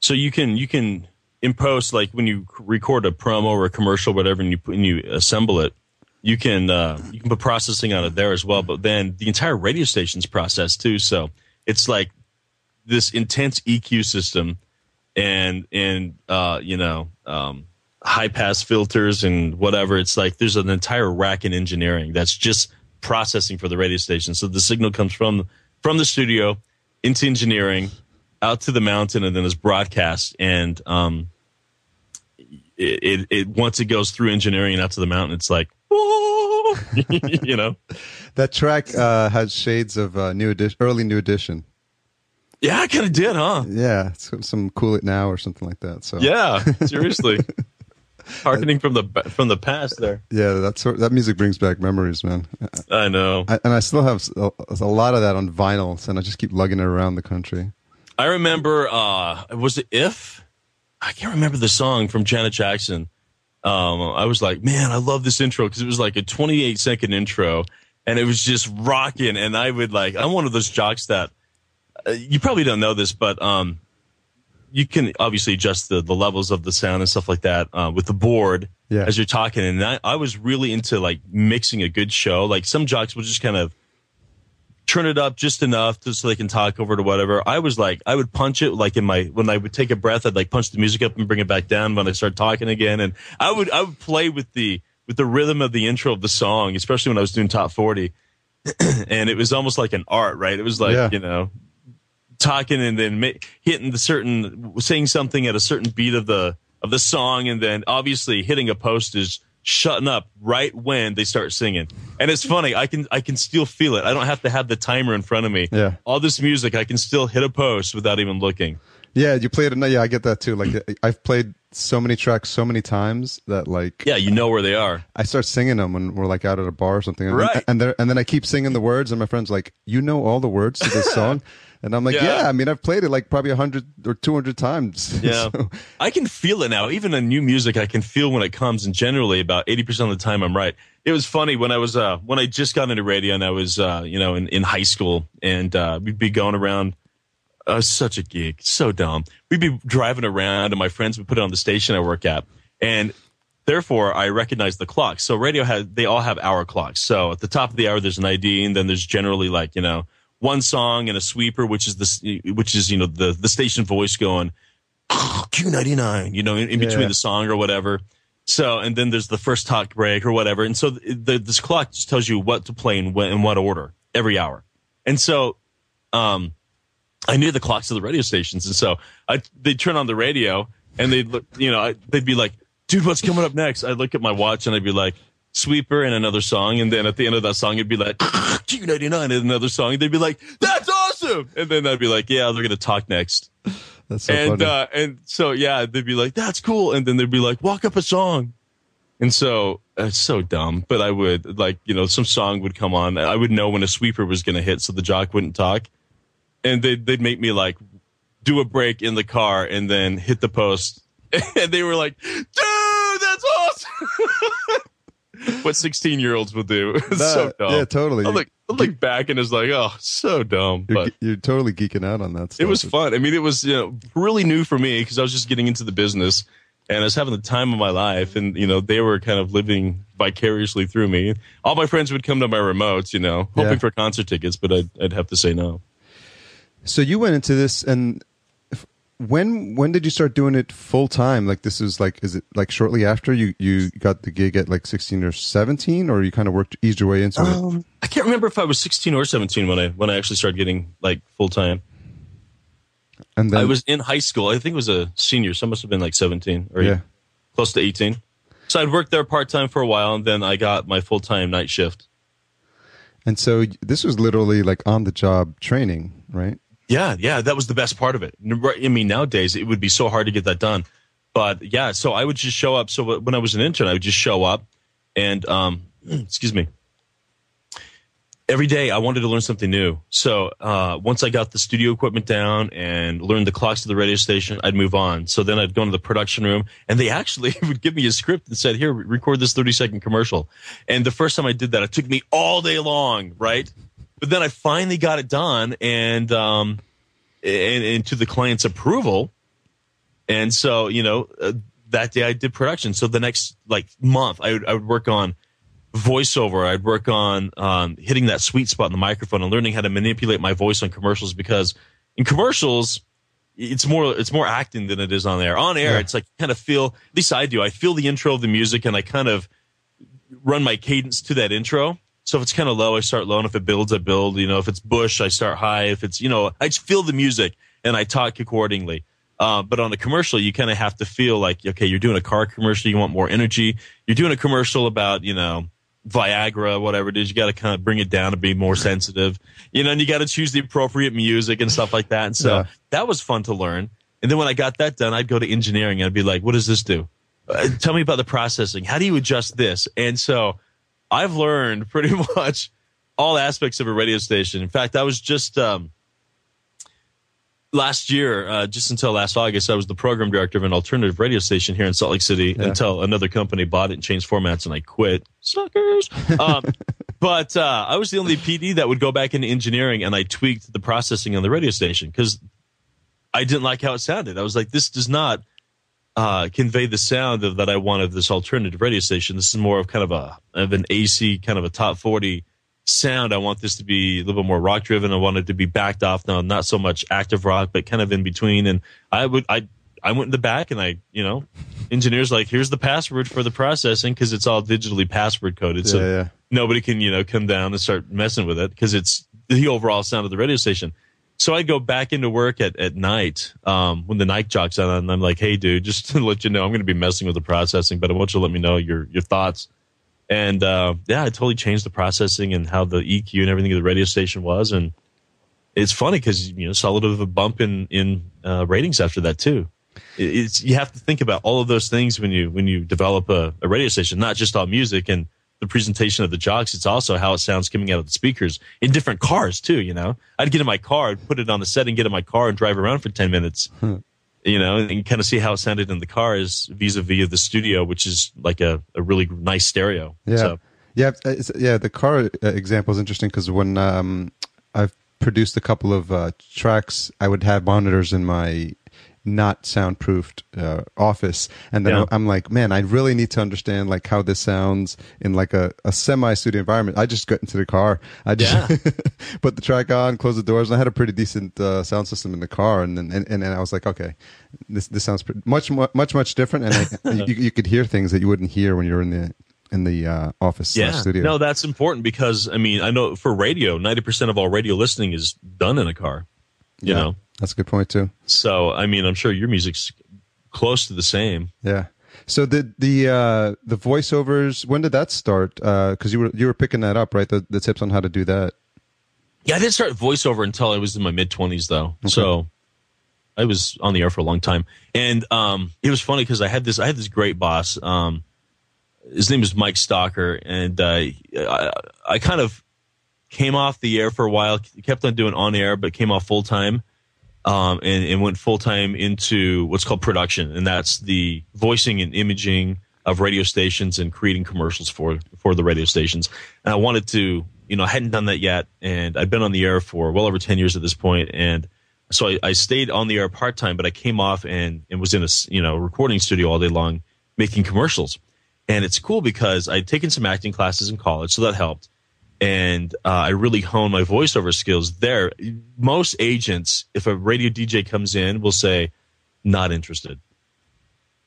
so you can you can impose like when you record a promo or a commercial, or whatever, and you and you assemble it, you can uh, you can put processing on it there as well. But then the entire radio station's processed too, so it's like this intense EQ system and and uh, you know um, high pass filters and whatever. It's like there's an entire rack in engineering that's just processing for the radio station. So the signal comes from from the studio into engineering, out to the mountain, and then is broadcast. And um, it, it, it once it goes through engineering and out to the mountain, it's like you know. That track uh, has shades of uh, new edition, early new edition. Yeah, I kind of did, huh? Yeah, some, some cool it now or something like that. So yeah, seriously, harkening from the from the past there. Yeah, that sort that music brings back memories, man. I know, I, and I still have a, a, lot of that on vinyl, and I just keep lugging it around the country. I remember, uh, was it if I can't remember the song from Janet Jackson. Um, I was like, man, I love this intro because it was like a 28 second intro, and it was just rocking. And I would like, I'm one of those jocks that uh, you probably don't know this, but um, you can obviously adjust the, the levels of the sound and stuff like that uh, with the board yeah. as you're talking. And I, I was really into like mixing a good show. Like some jocks will just kind of turn it up just enough to, so they can talk over to whatever. I was like, I would punch it like in my when I would take a breath, I'd like punch the music up and bring it back down when I start talking again. And I would I would play with the with the rhythm of the intro of the song, especially when I was doing top forty. and it was almost like an art, right? It was like yeah. you know talking and then ma- hitting the certain saying something at a certain beat of the of the song, and then obviously hitting a post is shutting up right when they start singing. And it's funny, I can I can still feel it. I don't have to have the timer in front of me. Yeah. All this music, I can still hit a post without even looking. Yeah, you played it. Yeah, I get that too. Like I've played so many tracks so many times that like yeah, you know where they are. I start singing them when we're like out at a bar or something, and right? and, and then I keep singing the words, and my friends like, you know all the words to this song. And I'm like, yeah. yeah. I mean, I've played it like probably a hundred or two hundred times. Yeah, so. I can feel it now. Even in new music, I can feel when it comes. And generally, about eighty percent of the time, I'm right. It was funny when I was uh, when I just got into radio and I was uh, you know in, in high school, and uh, we'd be going around. Uh, such a geek, so dumb. We'd be driving around, and my friends would put it on the station I work at, and therefore I recognize the clock. So radio has they all have hour clocks. So at the top of the hour, there's an ID, and then there's generally like you know one song and a sweeper, which is the which is you know the the station voice going Q ninety nine, you know, in, in between yeah. the song or whatever. So and then there's the first talk break or whatever, and so the, the, this clock just tells you what to play in, in what order every hour. And so, um, I knew the clocks of the radio stations, and so I they'd turn on the radio and they'd look, you know, I, they'd be like, "Dude, what's coming up next?" I'd look at my watch and I'd be like, sweeper and another song. And then at the end of that song, it'd be like, Q99 and another song. They'd be like, that's awesome. And then I'd be like, yeah, they're going to talk next. That's so and, funny. uh, and so, yeah, they'd be like, that's cool. And then they'd be like, walk up a song. And so it's so dumb, but I would like, you know, some song would come on. I would know when a sweeper was going to hit so the jock wouldn't talk. And they'd, they'd make me like do a break in the car and then hit the post. And they were like, dude, that's awesome. what 16 year olds would do. That, so dumb. Yeah, totally. I look, I look back and it's like, oh, so dumb. You're, but you're totally geeking out on that stuff. It was fun. I mean, it was you know, really new for me because I was just getting into the business and I was having the time of my life. And, you know, they were kind of living vicariously through me. All my friends would come to my remotes, you know, hoping yeah. for concert tickets, but I'd, I'd have to say no. So you went into this and when when did you start doing it full time? Like this is like is it like shortly after you you got the gig at like sixteen or seventeen, or you kind of worked eased your way into um, it? I can't remember if I was sixteen or seventeen when I when I actually started getting like full time. And then I was in high school. I think it was a senior, so I must have been like seventeen or yeah. close to eighteen. So I'd worked there part time for a while, and then I got my full time night shift. And so this was literally like on the job training, right? Yeah, yeah, that was the best part of it. I mean, nowadays it would be so hard to get that done. But yeah, so I would just show up. So when I was an intern, I would just show up and, um, excuse me, every day I wanted to learn something new. So uh, once I got the studio equipment down and learned the clocks of the radio station, I'd move on. So then I'd go into the production room and they actually would give me a script and said, here, record this 30 second commercial. And the first time I did that, it took me all day long, right? But then I finally got it done and, um, and, and to the client's approval. And so, you know, uh, that day I did production. So the next like month I would, I would work on voiceover. I'd work on, um, hitting that sweet spot in the microphone and learning how to manipulate my voice on commercials because in commercials, it's more it's more acting than it is on air. On air, yeah. it's like kind of feel. At least I do. I feel the intro of the music, and I kind of run my cadence to that intro So if it's kind of low, I start low. And if it builds, I build. You know, if it's Bush, I start high. If it's, you know, I just feel the music and I talk accordingly. Uh, but on a commercial, you kind of have to feel like, okay, you're doing a car commercial. You want more energy. You're doing a commercial about, you know, Viagra, whatever it is. You got to kind of bring it down to be more sensitive, you know, and you got to choose the appropriate music and stuff like that. And so yeah. that was fun to learn. And then when I got that done, I'd go to engineering and I'd be like, what does this do? Uh, tell me about the processing. How do you adjust this? And so I've learned pretty much all aspects of a radio station. In fact, I was just, um, last year, uh, just until last August, I was the program director of an alternative radio station here in Salt Lake City yeah. until another company bought it and changed formats, and I quit. Suckers. Um, but uh, I was the only PD that would go back into engineering, and I tweaked the processing on the radio station because I didn't like how it sounded. I was like, this does not uh, convey the sound of, that I want of this alternative radio station. This is more of kind of a of an AC kind of a top forty sound. I want this to be a little bit more rock driven. I want it to be backed off now, not so much active rock, but kind of in between. And I would, I, I went in the back and I, you know, engineers like, here's the password for the processing because it's all digitally password coded. So yeah, yeah. nobody can, you know, come down and start messing with it because it's the overall sound of the radio station. So I go back into work at, at night, um, when the night jock's on and I'm like, Hey dude, just to let you know, I'm going to be messing with the processing, but I want you to let me know your, your thoughts and uh, yeah, I totally changed the processing and how the EQ and everything of the radio station was. And it's funny because you know saw a little bit of a bump in in uh, ratings after that too. It's you have to think about all of those things when you when you develop a, a radio station, not just all music and the presentation of the jocks. It's also how it sounds coming out of the speakers in different cars too. You know, I'd get in my car, put it on the set, and get in my car and drive around for ten minutes you know, and kind of see how it sounded in the car is vis-a-vis of the studio, which is like a, a really nice stereo. Yeah. So. Yeah. yeah. The car uh, example is interesting because when, um, I've produced a couple of, uh, tracks, I would have monitors in my, not soundproofed uh, office and then yeah. i'm like man i really need to understand like how this sounds in like a, a semi studio environment i just got into the car i just yeah. put the track on close the doors and i had a pretty decent uh, sound system in the car and then and, and, and i was like okay this this sounds pretty, much much much different and I, you, you could hear things that you wouldn't hear when you're in the in the uh, office yeah. studio. No, that's important because I mean I know for radio, ninety percent of all radio listening is done in a car. You yeah. know, that's a good point too. So, I mean, I'm sure your music's close to the same. Yeah. So the the uh, the voiceovers, when did that start? Because uh, you were you were picking that up, right? The the tips on how to do that. Yeah, I didn't start voiceover until I was in my mid twenties, though. Okay. So I was on the air for a long time, and um, it was funny because I had this I had this great boss. Um, his name is Mike Stalker, and uh, I, I kind of came off the air for a while, kept on doing on air, but came off full time um, and, and went full time into what's called production, and that's the voicing and imaging of radio stations and creating commercials for for the radio stations. And I wanted to, you know, I hadn't done that yet, and I'd been on the air for well over ten years at this point, and so I, I stayed on the air part time, but I came off and and was in a you know recording studio all day long making commercials. And it's cool because I'd taken some acting classes in college, so that helped and uh, I really hone my voiceover skills there. Most agents, if a radio DJ comes in, will say, "Not interested."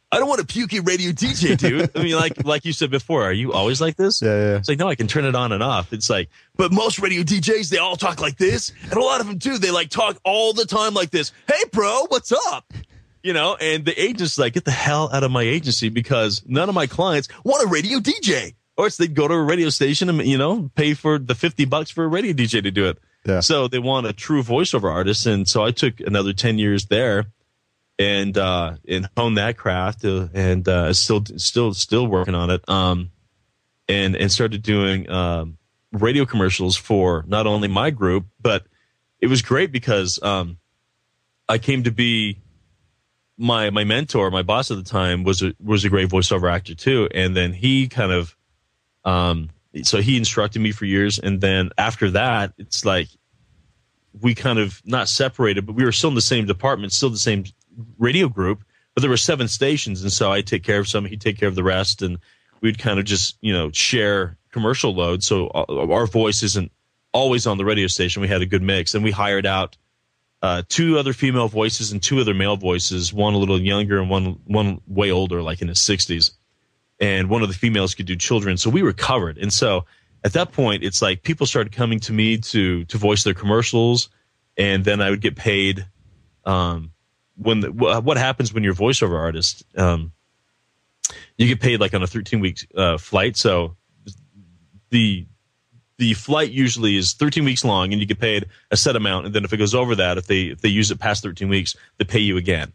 I don't want a pukey radio DJ, dude. I mean, like like you said before, are you always like this? Yeah, yeah. It's like no, I can turn it on and off. It's like, but most radio DJs they all talk like this, and a lot of them too. They like talk all the time like this. Hey, bro, what's up? You know, and the agent's like, get the hell out of my agency because none of my clients want a radio DJ or they'd go to a radio station and you know pay for the 50 bucks for a radio dj to do it. Yeah. so they want a true voiceover artist. And so i took another 10 years there and uh and honed that craft uh, and uh still still still working on it. Um and and started doing um radio commercials for not only my group but it was great because um i came to be my my mentor my boss at the time was a was a great voiceover actor too. And then he kind of um, so he instructed me for years, and then after that, it's like we kind of not separated, but we were still in the same department, still the same radio group, but there were seven stations, and so I take care of some, he'd take care of the rest, and we'd kind of just you know share commercial load, so our voice isn't always on the radio station. We had a good mix, and we hired out uh, two other female voices and two other male voices, one a little younger and one one way older, like in his sixties and one of the females could do children. So we were covered. And so at that point, it's like people started coming to me to to voice their commercials, and then I would get paid. Um, when the, what happens when you're a voiceover artist? Um, you get paid like on a 13 week uh, flight. So the the flight usually is 13 weeks long, and you get paid a set amount. And then if it goes over that, if they if they use it past 13 weeks, they pay you again.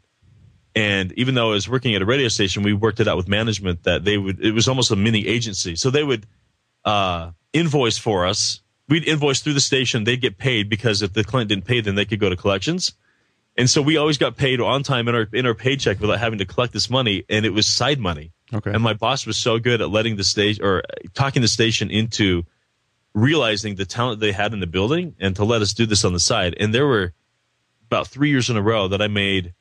And even though I was working at a radio station, we worked it out with management that they would. It was almost a mini agency, so they would uh, invoice for us. We'd invoice through the station. They'd get paid because if the client didn't pay, then they could go to collections. And so we always got paid on time in our in our paycheck without having to collect this money, and it was side money. Okay. And my boss was so good at letting the station or talking the station into realizing the talent they had in the building and to let us do this on the side. And there were about three years in a row that I made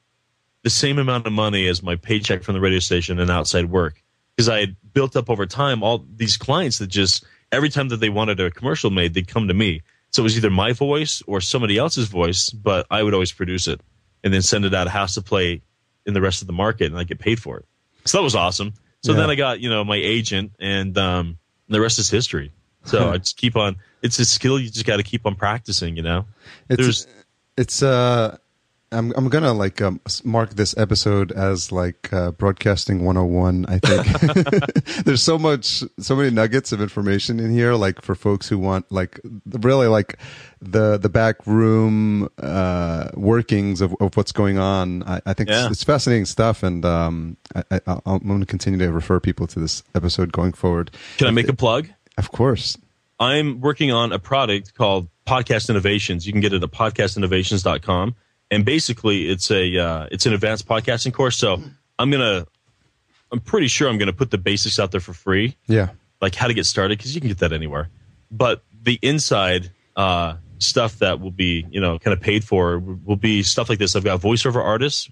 the same amount of money as my paycheck from the radio station and outside work because I had built up over time all these clients that just every time that they wanted a commercial made, they'd come to me. So it was either my voice or somebody else's voice, but I would always produce it and then send it out house to play in the rest of the market and I get paid for it. So that was awesome. So Yeah. then I got, you know, my agent and um, the rest is history. So I just keep on, it's a skill you just got to keep on practicing, you know? It's There's- it's uh I'm I'm gonna like um, mark this episode as like uh, broadcasting 101. I think there's so much, so many nuggets of information in here. Like for folks who want like really like the the back room uh, workings of, of what's going on. I, I think Yeah. it's, it's fascinating stuff, and um, I, I, I'm going to continue to refer people to this episode going forward. Can I make a plug? Of course. I'm working on a product called Podcast Innovations. You can get it at podcastinnovations.com. And basically, it's a uh, it's an advanced podcasting course. So I'm gonna, I'm pretty sure I'm gonna put the basics out there for free, Yeah. like how to get started, because you can get that anywhere. But the inside uh, stuff that will be, you know, kind of paid for will be stuff like this. I've got voiceover artists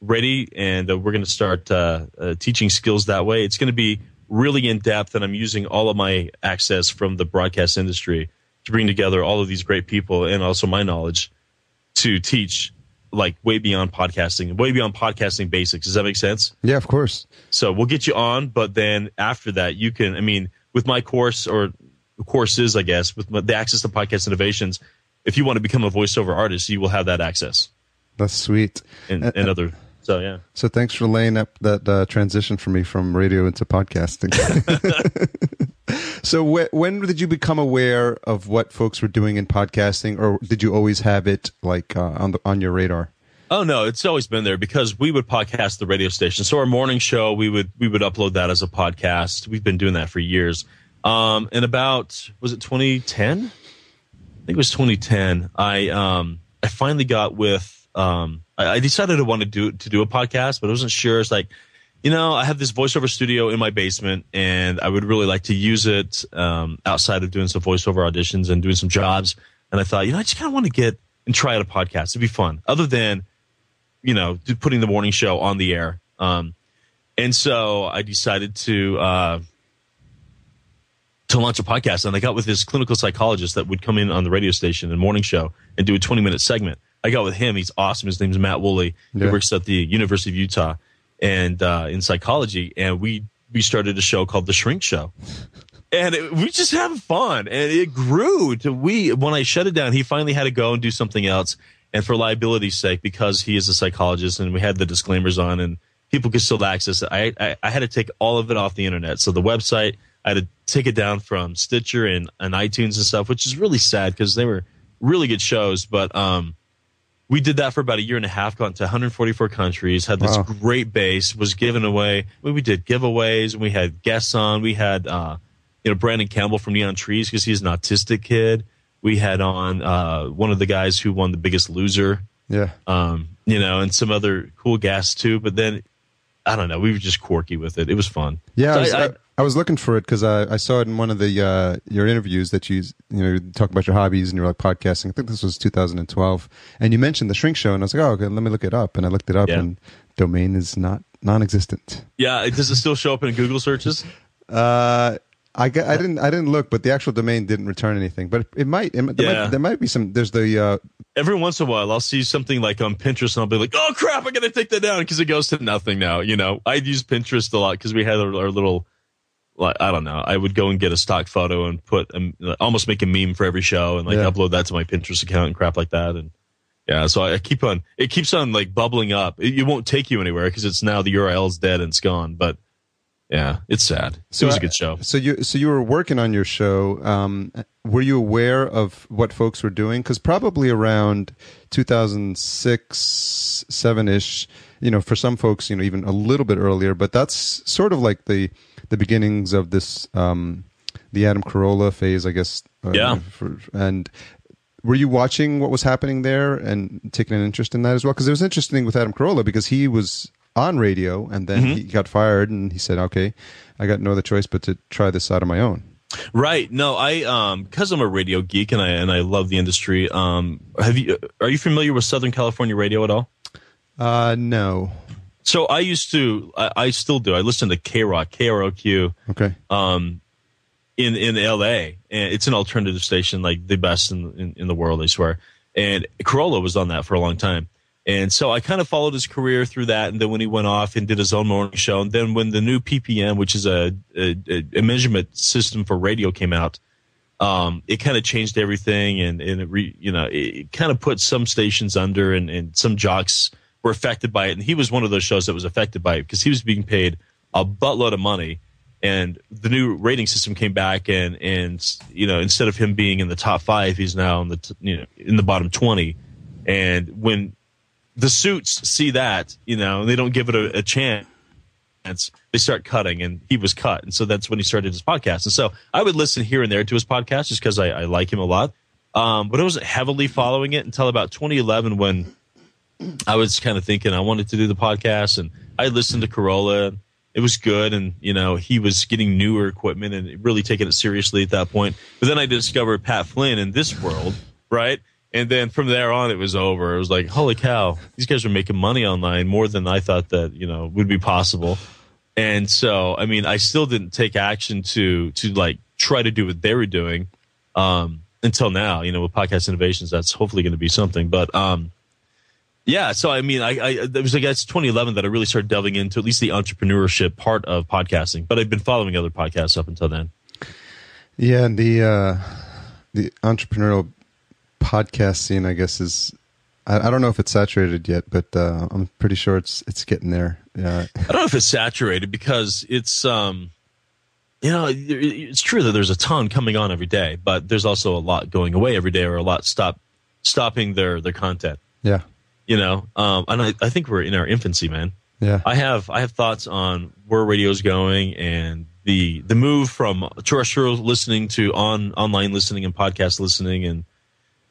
ready, and uh, we're going to start uh, uh, teaching skills that way. It's going to be really in depth, and I'm using all of my access from the broadcast industry to bring together all of these great people and also my knowledge to teach like way beyond podcasting, way beyond podcasting basics. Does that make sense? Yeah. Of course. So we'll get you on, but then after that, you can. I mean, with my course or courses, I guess, with my, the access to podcast innovations, if you want to become a voiceover artist, you will have that access That's sweet. and, Uh, and other. So yeah, So thanks for laying up that uh, transition for me from radio into podcasting. so wh- when did you become aware of what folks were doing in podcasting, or did you always have it like uh, on the on your radar? Oh no, it's always been there because we would podcast the radio station. So our morning show, we would we would upload that as a podcast. We've been doing that for years. Um, and about was it 2010? I think it was 2010. I um I finally got with um I, I decided I wanted to do to do a podcast, but I wasn't sure. It's like you know, I have this voiceover studio in my basement, and I would really like to use it um, outside of doing some voiceover auditions and doing some jobs. And I thought, you know, I just kind of want to get and try out a podcast. It'd be fun, other than you know putting the morning show on the air. Um, and so I decided to uh, to launch a podcast, and I got with this clinical psychologist that would come in on the radio station and morning show and do a twenty minute segment. I got with him. He's awesome. His name's Matt Woolley. He works at the University of Utah and uh, in psychology. And we we started a show called The Shrink Show, and it, we just having fun, and it grew to we. When I shut it down, he finally had to go and do something else. And for liability's sake, because he is a psychologist, and we had the disclaimers on, and people could still access it, I, I I had to take all of it off the internet. So the website, I had to take it down from Stitcher and, and iTunes and stuff, which is really sad because they were really good shows. But um, we did that for about a year and a half, got into 144 countries, had this Wow. great base, was given away. We we did giveaways, and we had guests on. We had, uh, you know, Branden Campbell from Neon Trees because he's an autistic kid. We had on uh, one of the guys who won the Biggest Loser, Yeah, um, you know, and some other cool guests too. But then, I don't know, we were just quirky with it. It was fun. yeah. So I, was, I- I, I was looking for it because I, I saw it in one of the uh, your interviews that you you know talk about your hobbies and you're like podcasting. I think this was 2012, and you mentioned the Shrink Show, and I was like, oh, okay, let me look it up, and I looked it up, Yeah. and domain is not non-existent. Yeah, does it still show up in Google searches? Uh, I, got, I didn't I didn't look, but the actual domain didn't return anything. But it might. It, there, Yeah. might there might be some. There's the uh, every once in a while I'll see something like on Pinterest and I'll be like, oh crap, I gotta take that down because it goes to nothing now. You know, I use Pinterest a lot because we had our, our little like I don't know. I would go and get a stock photo and put um, a, almost make a meme for every show and like Yeah. upload that to my Pinterest account and crap like that. And yeah, so I, keep on. It keeps on like bubbling up. It, it won't take you anywhere because it's now the URL's dead and it's gone. But yeah, it's sad. So it was a good show. So you so you were working on your show. Um, were you aware of what folks were doing? Because probably around 2006, seven ish. You know, for some folks, you know, even a little bit earlier. But that's sort of like the the beginnings of this um, the Adam Carolla phase, I guess. uh, Yeah. for- and were you watching what was happening there and taking an interest in that as well? Because it was interesting with Adam Carolla because he was on radio and then he got fired and he said, "Okay, I got no other choice but to try this out on my own." Right. No, I um because I'm a radio geek and I and I love the industry. Um, have you are you familiar with Southern California radio at all? Uh, no. So I used to, I, I still do. I listen to K Rock, KROQ, Okay. um, in in L.A. and it's an alternative station, like the best in in, in the world, I swear. And Carolla was on that for a long time, and so I kind of followed his career through that. And then when he went off and did his own morning show, and then when the new PPM, which is a a, a measurement system for radio, came out, um, it kind of changed everything, and and it re, you know it kind of put some stations under, and and some jocks were affected by it. And he was one of those shows that was affected by it because he was being paid a buttload of money. And the new rating system came back, and and you know instead of him being in the top five, he's now in the you know in the bottom twenty. And when the suits see that, you know, and they don't give it a, a chance, they start cutting, and he was cut, and so that's when he started his podcast. And so I would listen here and there to his podcast just because I, I like him a lot, um, but I wasn't heavily following it until about 2011 when I was kind of thinking I wanted to do the podcast, and I listened to Carolla. It was good, and you know he was getting newer equipment and really taking it seriously at that point. But then I discovered Pat Flynn in this world, right? And then from there on, it was over. It was like, holy cow, these guys are making money online more than I thought that you know would be possible. And so, I mean, I still didn't take action to to like try to do what they were doing um, until now. You know, with podcast innovations, that's hopefully going to be something. But um, yeah, so I mean, I, I it was like it's 2011 that I really started delving into at least the entrepreneurship part of podcasting. But I've been following other podcasts up until then. Yeah, the uh, the entrepreneurial podcast scene, I guess, is I, I don't know if it's saturated yet, but uh, I'm pretty sure it's it's getting there. Yeah, I don't know if it's saturated because it's um you know it's true that there's a ton coming on every day, but there's also a lot going away every day or a lot stop stopping their their content. yeah, You know, um, and I, I think we're in our infancy, man. yeah. I have I have thoughts on where radio's going and the the move from terrestrial listening to on online listening and podcast listening and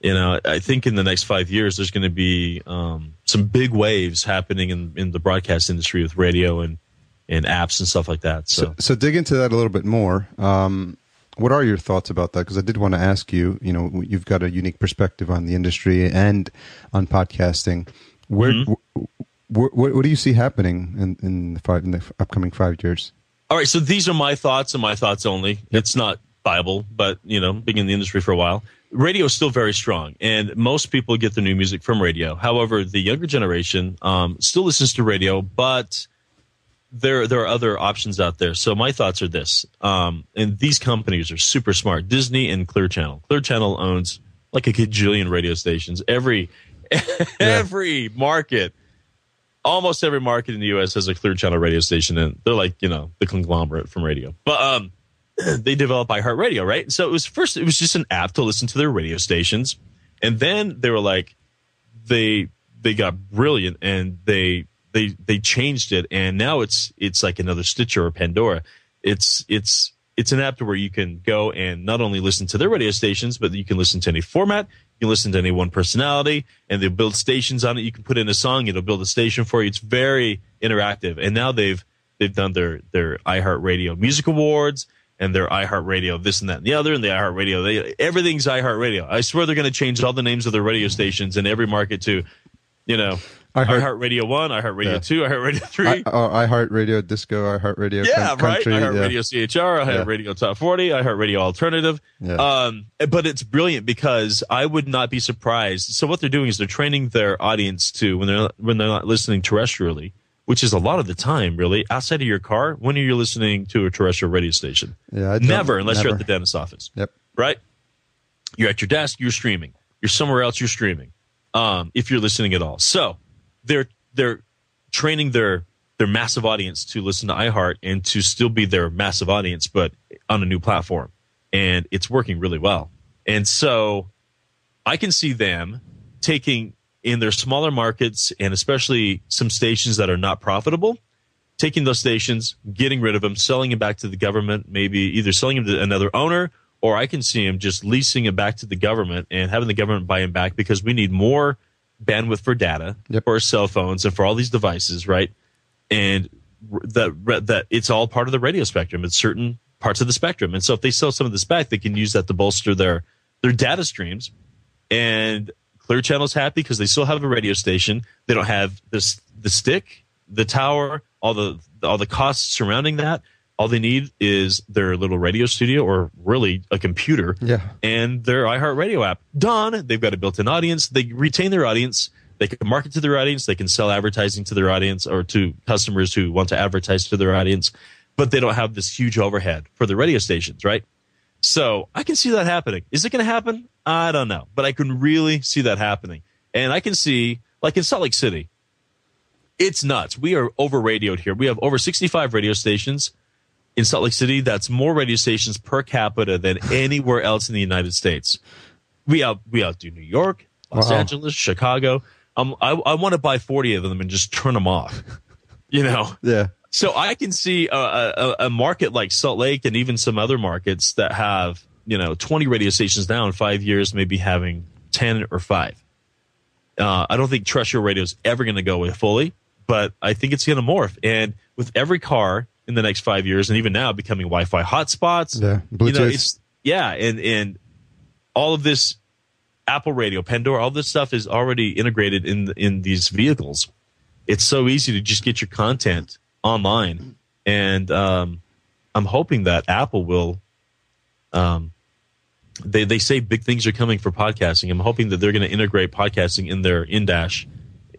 you know I think in the next five years there's going to be um, some big waves happening in in the broadcast industry with radio and and apps and stuff like that. So, So, so dig into that a little bit more. Um, what are your thoughts about that? Because I did want to ask you. You know, you've got a unique perspective on the industry and on podcasting. Where, wh- wh- what, what do you see happening in, in the five in the upcoming five years? all right, so these are my thoughts and my thoughts only. It's not Bible, but you know, being in the industry for a while, radio is still very strong, and most people get their new music from radio. However, the younger generation um, still listens to radio, but there there are other options out there. So my thoughts are this, um, and these companies are super smart. Disney and Clear Channel. Clear Channel owns like a gajillion radio stations. Every every market almost every market in the U.S. has a Clear Channel radio station, and they're like you know the conglomerate from radio. But um, they developed iHeartRadio, right? So it was first it was just an app to listen to their radio stations, and then they were like they they got brilliant and they they they changed it, and now it's it's like another Stitcher or Pandora. It's it's it's an app to where you can go and not only listen to their radio stations, but you can listen to any format. You can listen to any one personality, and they'll build stations on it. You can put in a song; it'll build a station for you. It's very interactive. And now they've they've done their their iHeartRadio Music Awards and their iHeartRadio this and that and the other, and the iHeartRadio. They, everything's iHeartRadio. I swear they're going to change all the names of their radio stations in every market to, you know, iHeart- iHeartRadio One, iHeartRadio Yeah. Two, iHeartRadio Three. I, oh, iHeartRadio Disco, iHeartRadio Yeah, Coun- right. Country. I heart yeah. Radio CHR, I heart Yeah. Radio Top 40, I heart Radio Alternative. Yeah. Um, but it's brilliant because I would not be surprised. So what they're doing is they're training their audience to when they're not, when they're not listening terrestrially which is a lot of the time, really, outside of your car, when are you listening to a terrestrial radio station? Yeah, Never, unless you're at the dentist's office Yep. right? You're at your desk, you're streaming. You're somewhere else, you're streaming. Um, if you're listening at all, so they're they're training their their massive audience to listen to iHeart and to still be their massive audience, but on a new platform, and it's working really well. And so, I can see them taking in their smaller markets and especially some stations that are not profitable taking those stations, getting rid of them, selling them back to the government, maybe either selling them to another owner, or I can see them just leasing it back to the government and having the government buy him back because we need more bandwidth for data Yep. for our cell phones and for all these devices, right? And that that it's all part of the radio spectrum. It's certain parts of the spectrum, and so if they sell some of this back, they can use that to bolster their their data streams. And Clear Channel's happy because they still have a radio station. They don't have this the stick, the tower, all the all the costs surrounding that. All they need is their little radio studio or really a computer Yeah. and their iHeartRadio app. Done. They've got a built-in audience. They retain their audience. They can market to their audience. They can sell advertising to their audience or to customers who want to advertise to their audience, but they don't have this huge overhead for the radio stations, right? So I can see that happening. Is it going to happen? I don't know, but I can really see that happening. And I can see, like in Salt Lake City, it's nuts. We are over radioed here. We have over 65 radio stations in Salt Lake City. That's more radio stations per capita than anywhere else in the United States. We out we outdo New York, Los Wow. Angeles, Chicago. Um, I, I want to buy 40 of them and just turn them off. You know, Yeah. So I can see a, a, a market like Salt Lake and even some other markets that have, you know, 20 radio stations now in five years, maybe having 10 or five. Uh, I don't think terrestrial radio is ever going to go away fully, but I think it's going to morph. And with every car in the next five years, and even now becoming Wi-Fi hotspots, Yeah. you know, Bluetooth. it's yeah, and and all of this Apple Radio, Pandora, all this stuff is already integrated in in these vehicles. It's so easy to just get your content online, and um, I'm hoping that Apple will. Um, they they say big things are coming for podcasting. I'm hoping that they're going to integrate podcasting in their in dash,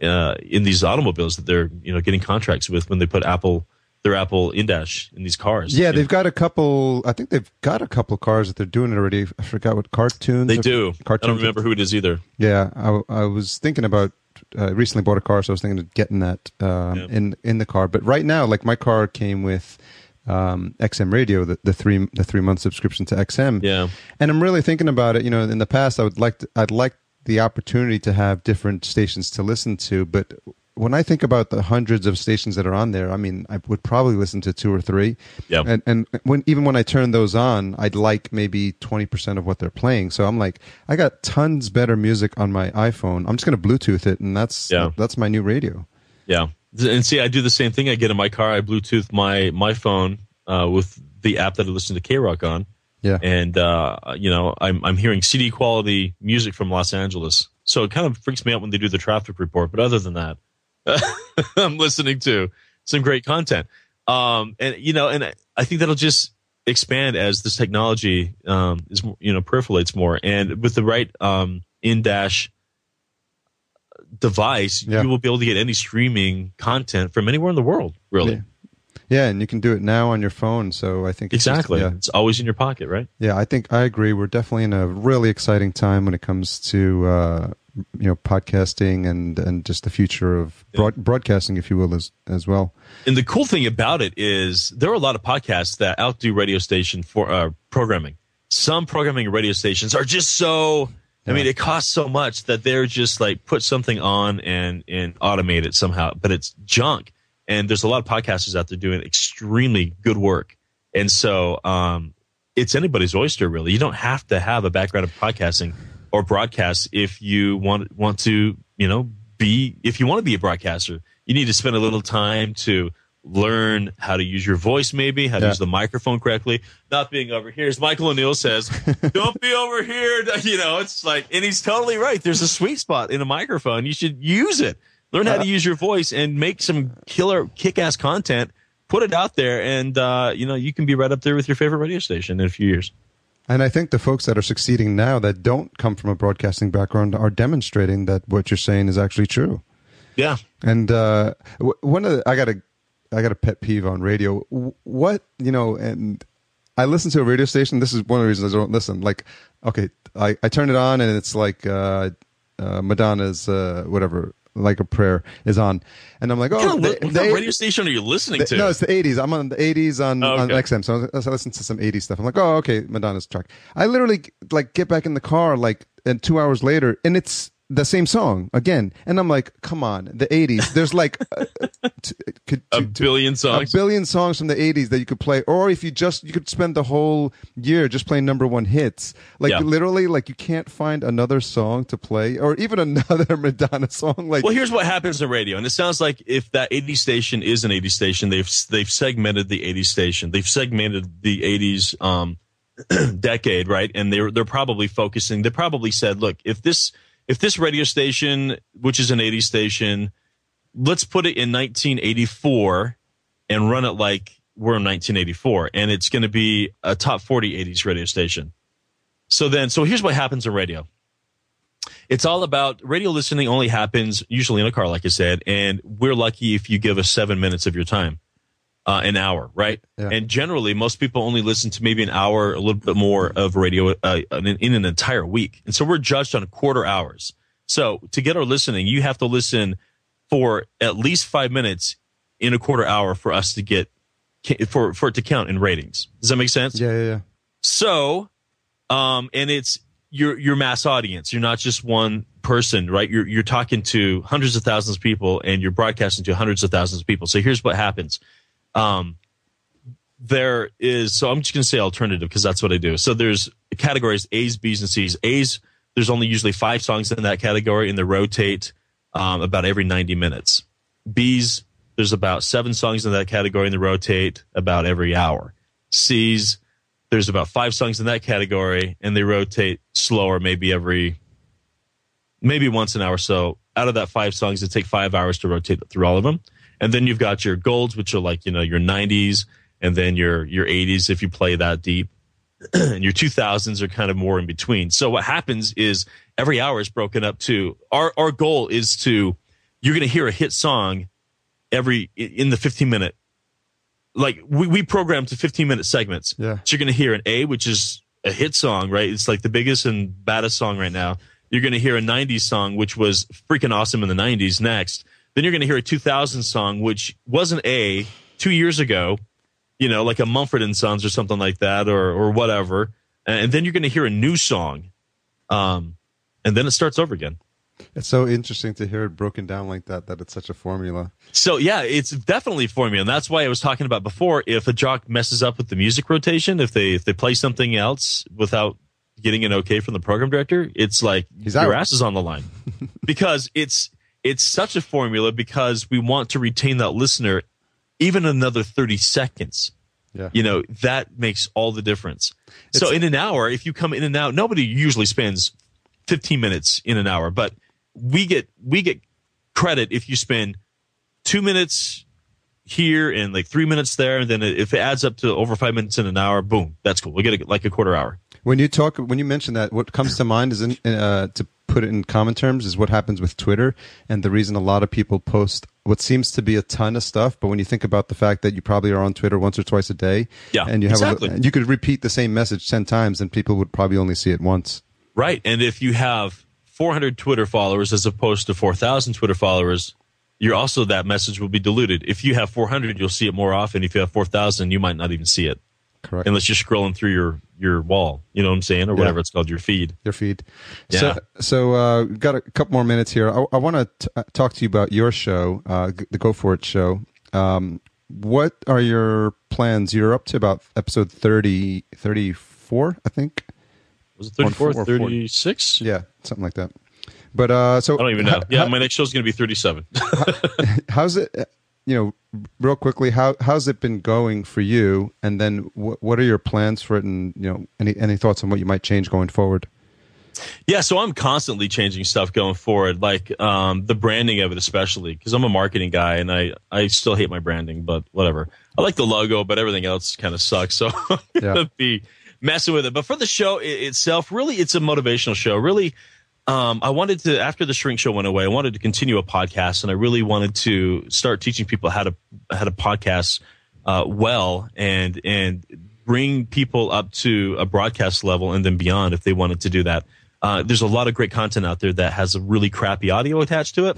uh, in these automobiles that they're you know getting contracts with when they put Apple their Apple in dash in these cars. Yeah, they've got a couple. I think they've got a couple cars that they're doing it already. I forgot what cartoons. they do. I don't remember who it is either. Yeah, I, I was thinking about. I recently bought a car, so I was thinking of getting that um, Yeah. in in the car. But right now, like my car came with um, XM Radio, the, the three the three month subscription to XM. Yeah. and I'm really thinking about it. You know, in the past, I would like to, I'd like the opportunity to have different stations to listen to, but when I think about the hundreds of stations that are on there, I mean, I would probably listen to two or three. Yeah. And and when even when I turn those on, I'd like maybe twenty percent of what they're playing. So I'm like, I got tons better music on my iPhone. I'm just gonna Bluetooth it, and that's Yeah. that's my new radio. Yeah, and see, I do the same thing. I get in my car, I Bluetooth my my phone uh, with the app that I listen to K Rock on, Yeah. and uh, you know, I'm I'm hearing CD quality music from Los Angeles. So it kind of freaks me out when they do the traffic report. But other than that, I'm listening to some great content. Um, and you know, and I- think that'll just expand as this technology um, is you know peripheralates more, and with the right um, in dash device, Yeah. you will be able to get any streaming content from anywhere in the world. Really, Yeah. Yeah, and you can do it now on your phone. So I think it's just- exactly. yeah. It's always in your pocket, right? Yeah, I think I agree. We're definitely in a really exciting time when it comes to uh, you know podcasting and and just the future of broad, broadcasting, if you will, as as well. And the cool thing about it is there are a lot of podcasts that outdo radio station for uh, programming. Some programming radio stations are just so. I mean, it costs so much that they're just like put something on and and automate it somehow, but it's junk. And there's a lot of podcasters out there doing extremely good work. And so, um, it's anybody's oyster, really. You don't have to have a background of podcasting or broadcast if you want want to, you know, be if you want to be a broadcaster. You need to spend a little time to learn how to use your voice, maybe how to Yeah. use the microphone correctly. Not being over here, as Michael O'Neill says, "Don't be over here." You know, it's like, and he's totally right. There's a sweet spot in a microphone. You should use it. Learn how to use your voice and make some killer, kick-ass content. Put it out there, and uh, you know you can be right up there with your favorite radio station in a few years. And I think the folks that are succeeding now that don't come from a broadcasting background are demonstrating that what you're saying is actually true. Yeah. And uh, one of the, I got a I got a pet peeve on radio. What you know, and I listen to a radio station. This is one of the reasons I don't listen. Like, okay, I, I turn it on and it's like uh, uh, Madonna's uh, whatever, like a prayer is on, and I'm like, oh, What they- what they- radio station are you listening the- to? No, it's the 80s. I'm on the 80s on, Oh, on. XM, so I I listen to some 80s stuff. I'm like, oh, okay, Madonna's track. I literally like get back in the car like and two hours later, and it's the same song again, and I'm like, come on, the 80s. There's like uh, t- could, a t- billion songs. a billion songs from the 80s that you could play or if you just you could spend the whole year just playing number one hits like Yeah. literally like you can't find another song to play or even another madonna song like Well, here's what happens in radio, and it sounds like if that 80 station is an 80 station, they've they've segmented the 80 station, they've segmented the 80s um, decade, right? And they're they're probably focusing. They probably said, look, if this if this radio station, which is an 80s station, let's put it in 1984 and run it like we're in 1984, and it's going to be a top 40 80s radio station. So then, so here's what happens in radio it's all about radio listening only happens usually in a car like i said and we're lucky if you give us seven minutes of your time uh, an hour right Yeah. and generally most people only listen to maybe an hour a little bit more of radio uh, in, in an entire week and so we're judged on a quarter hours so to get our listening you have to listen for at least five minutes in a quarter hour for us to get for for it to count in ratings does that make sense yeah yeah yeah so, um, and it's your your mass audience. You're not just one person, right? You're you're talking to hundreds of thousands of people, and you're broadcasting to hundreds of thousands of people. So here's what happens. Um, there is so I'm just going to say alternative because that's what I do. So there's categories A's, B's, and C's. A's there's only usually five songs in that category, and they rotate um, about every 90 minutes. B's there's about seven songs in that category, and they rotate about every hour. C's there's about five songs in that category, and they rotate slower, maybe every maybe once an hour. So out of that five songs, it take five hours to rotate through all of them. And then you've got your golds, which are like, you know, your 90s and then your, your 80s if you play that deep. and your 2000s are kind of more in between. So what happens is every hour is broken up to our, our goal is to, you're going to hear a hit song every, in the 15 minute, like we, we program to 15 minute segments. Yeah. So you're going to hear an A, which is a hit song, right? It's like the biggest and baddest song right now. You're going to hear a 90s song, which was freaking awesome in the 90s next. Then you're going to hear a 2000 song, which wasn't A two years ago, you know, like a Mumford and Sons or something like that or, or whatever. And then you're going to hear a new song. Um, and then it starts over again. it's so interesting to hear it broken down like that that it's such a formula So yeah, it's definitely formula, and that's why I was talking about before. If a jock messes up with the music rotation, if they if they play something else without getting an okay from the program director, it's like He's your out. ass is on the line because it's it's such a formula because we want to retain that listener even another thirty seconds. yeah You know that makes all the difference. so in an hour, if you come in and out, nobody usually spends fifteen minutes in an hour, but we get we get credit if you spend two minutes here and like three minutes there, and then if it adds up to over five minutes in an hour, boom, that's cool. We get a, like a quarter hour. When you talk, when you mention that, what comes to mind is in, uh, to put it in common terms is what happens with Twitter, and the reason a lot of people post what seems to be a ton of stuff. But when you think about the fact that you probably are on Twitter once or twice a day, Yeah, and you have exactly. a, you could repeat the same message ten times, and people would probably only see it once. Right. And if you have 400 Twitter followers as opposed to 4,000 Twitter followers, you're also that message will be diluted. If you have 400, you'll see it more often. If you have 4,000, you might not even see it Correct. unless you're scrolling through your your wall. You know what I'm saying, or Yeah. whatever it's called, your feed. your feed. Yeah. So, so uh, we've got a couple more minutes here. I, I want to uh, talk to you about your show, uh, the Go For It show. Um, what are your plans? You're up to about episode 30, 34, I think. Was it 34, Or- or 40. 36? Yeah, something like that. But uh, so I don't even know. Yeah, my next show is going to be 37. how's it? You know, real quickly, how how's it been going for you? And then, wh- what are your plans for it? And you know, any any thoughts on what you might change going forward? Yeah, so I'm constantly changing stuff going forward, like um, the branding of it, especially because I'm a marketing guy and I I still hate my branding, but whatever. I like the logo, but everything else kind of sucks. So I'm Yeah. gonna be messing with it. But for the show i- itself, really, it's a motivational show. Really, um, I wanted to after the shrink show went away, I wanted to continue a podcast, and I really wanted to start teaching people how to how to podcast uh, well and and bring people up to a broadcast level and then beyond if they wanted to do that. Uh, there's a lot of great content out there that has a really crappy audio attached to it.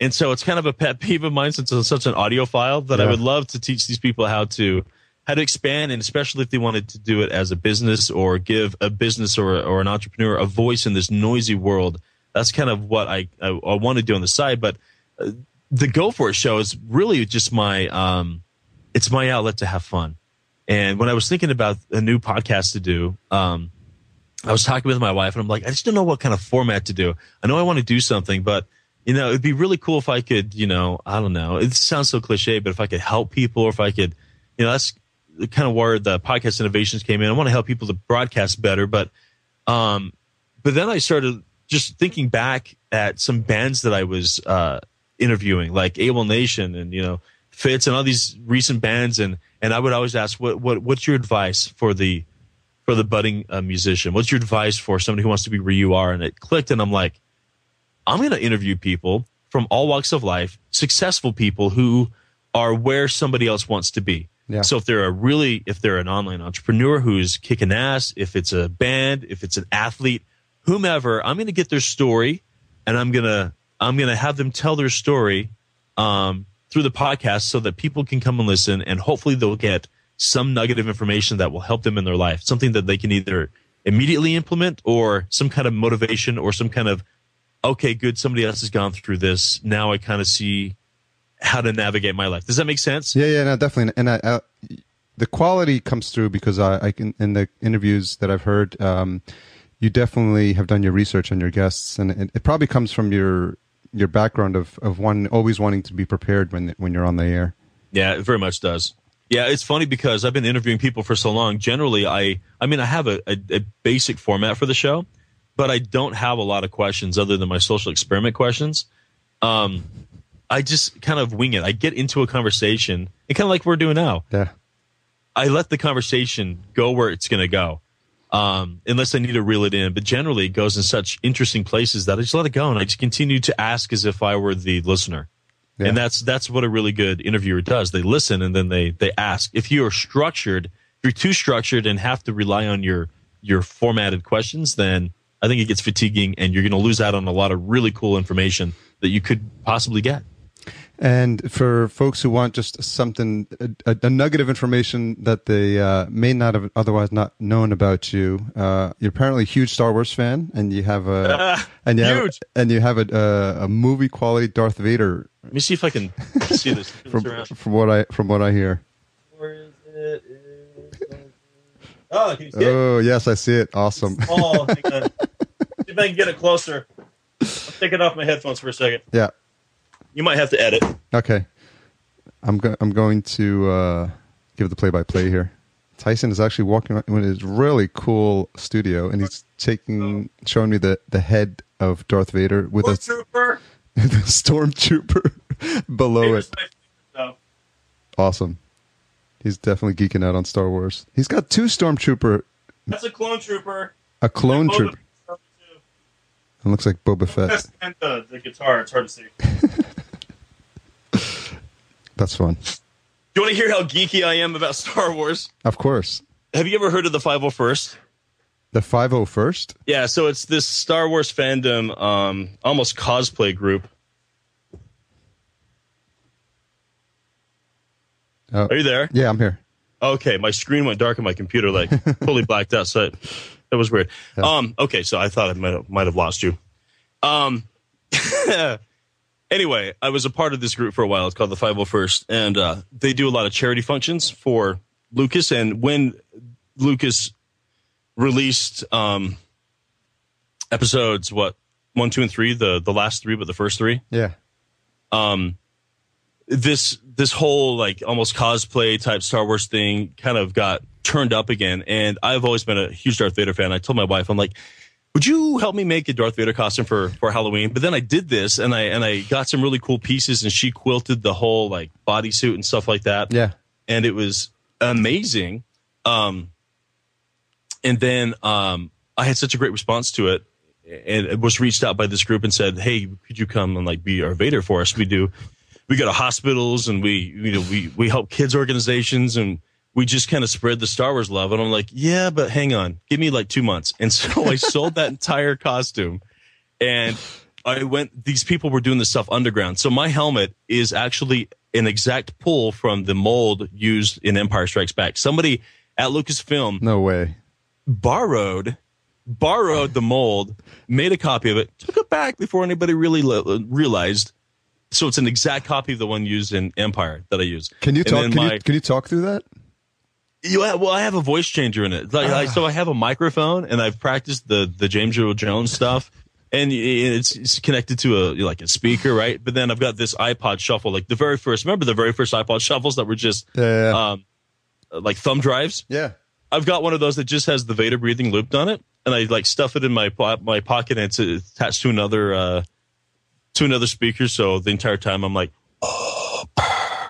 And so it's kind of a pet peeve of mine since it's such an audiophile that Yeah. I would love to teach these people how to how to expand and especially if they wanted to do it as a business or give a business or, or an entrepreneur a voice in this noisy world. That's kind of what I, I, I want to do on the side. But uh, the Go For It show is really just my, um, it's my outlet to have fun. And when I was thinking about a new podcast to do, um, I was talking with my wife and I'm like, I just don't know what kind of format to do. I know I want to do something, but you know, it'd be really cool if I could, you know, I don't know. It sounds so cliche, but if I could help people or if I could, you know, that's kind of where the podcast innovations came in. I want to help people to broadcast better, but, um, but then I started just thinking back at some bands that I was, uh, interviewing, like Able Nation and, you know, Fitz and all these recent bands. And, and I would always ask, what, what, what's your advice for the, for the budding uh, musician? What's your advice for somebody who wants to be where you are? And it clicked, and I'm like, I'm going to interview people from all walks of life, successful people who are where somebody else wants to be. Yeah. So if they're a really, if they're an online entrepreneur who's kicking ass, if it's a band, if it's an athlete, whomever, I'm going to get their story, and I'm gonna, I'm gonna have them tell their story, um, through the podcast so that people can come and listen, and hopefully they'll get some nugget of information that will help them in their life, something that they can either immediately implement or some kind of motivation or some kind of okay, good, somebody else has gone through this. Now I kind of see how to navigate my life. Does that make sense? Yeah, yeah, no, definitely. And I, I, the quality comes through because I, I can in the interviews that I've heard, um, you definitely have done your research on your guests, and it, it probably comes from your your background of of one always wanting to be prepared when when you're on the air. Yeah, it very much does. Yeah, it's funny because I've been interviewing people for so long. Generally, I, I mean, I have a, a, a basic format for the show, but I don't have a lot of questions other than my social experiment questions. Um, I just kind of wing it. I get into a conversation, and kind of like we're doing now. Yeah, I let the conversation go where it's going to go, um, unless I need to reel it in. But generally, it goes in such interesting places that I just let it go, and I just continue to ask as if I were the listener. Yeah. And that's that's what a really good interviewer does. They listen and then they they ask. If you are structured, if you're too structured and have to rely on your your formatted questions, then I think it gets fatiguing, and you're going to lose out on a lot of really cool information that you could possibly get. And for folks who want just something, a, a nugget of information that they uh, may not have otherwise not known about you, uh, you're apparently a huge Star Wars fan, and you have a and you have, Huge. and you have a, a, a movie quality Darth Vader Let me see if I can see this. from from what I from what I hear. Where is it? Oh, can you see it? Oh yes, I see it. Awesome. Oh, hang on. See if I can get it closer. I'll take it off my headphones for a second. yeah. You might have to edit. Okay. I'm go- I'm going to uh, give the play by play here. Tyson is actually walking around in his really cool studio, and he's taking showing me the, the head of Darth Vader with a, Trooper. the stormtrooper below it. Awesome. He's definitely geeking out on Star Wars. He's got two stormtrooper, that's a clone trooper. a clone trooper. It looks like Boba Fett. And the, the guitar. It's hard to see. That's fun. Do you want to hear how geeky I am about Star Wars? Of course. Have you ever heard of the 501st? The 501st? Yeah, so it's this Star Wars fandom, um, almost cosplay group. Oh, Are you there? yeah, I'm here. Okay, my screen went dark on my computer, like fully blacked out. So it, that was weird. Um, okay, so I thought I might have, might have lost you. Um, anyway, I was a part of this group for a while. It's called the 501st, and uh, they do a lot of charity functions for Lucas. And when Lucas released um, episodes, what one, two, and three, the the last three, but the first three, Yeah. this this whole like almost cosplay type Star Wars thing kind of got turned up again. And I've always been a huge Darth Vader fan. I told my wife, I'm like, would you help me make a Darth Vader costume for for Halloween? But then I did this and I and I got some really cool pieces and she quilted the whole like bodysuit and stuff like that. Yeah. And it was amazing. Um and then um I had such a great response to it. and it was reached out by this group and said, "Hey, could you come and like be our Vader for us?" We do. We go to hospitals and we you know we we help kids organizations and we just kind of spread the Star Wars love. And I'm like, yeah, but hang on, give me like two months. And so I sold that entire costume, and I went. These people were doing this stuff underground. So my helmet is actually an exact pull from the mold used in Empire Strikes Back. Somebody at Lucasfilm No way. borrowed borrowed the mold, made a copy of it, took it back before anybody really le- realized. So it's an exact copy of the one used in Empire that I use. Can you And talk? Can my- you can you talk through that? You have, well, I have a voice changer in it. Like, I, so I have a microphone, and I've practiced the the James Earl Jones stuff, and it's, it's connected to a like a speaker, right? But then I've got this iPod Shuffle, like the very first. Remember the very first iPod Shuffles that were just Yeah, um, like thumb drives. yeah. I've got one of those that just has the Vader breathing looped on it, and I like stuff it in my po- my pocket, and it's attached to another uh, to another speaker. So the entire time I'm like,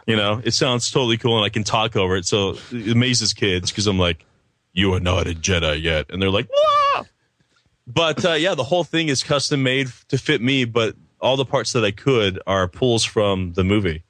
you know, it sounds totally cool, and I can talk over it. So it amazes kids because I'm like, you are not a Jedi yet, and they're like, but uh, yeah, the whole thing is custom made to fit me, but all the parts that I could are pulls from the movie.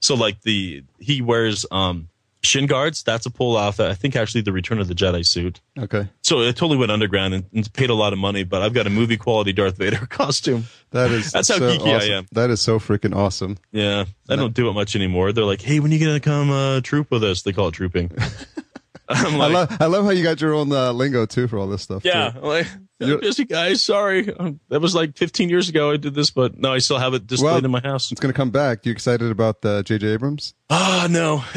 So like the he wears um shin guards. That's a pull off. I think actually the Return of the Jedi suit. Okay. So it totally went underground and, and paid a lot of money. But I've got a movie quality Darth Vader costume. That is That's how so geeky I awesome. am. That is so freaking awesome. Yeah, I don't do it much anymore. They're like, "Hey, when you gonna come uh, troop with us?" They call it trooping. I'm I love I love how you got your own uh, lingo too for all this stuff. yeah. Like, I'm busy guys. Sorry, Um, that was like 15 years ago. I did this, but no, I still have it displayed Well- in my house. It's gonna come back. You excited about the J.J. Abrams? Ah, no.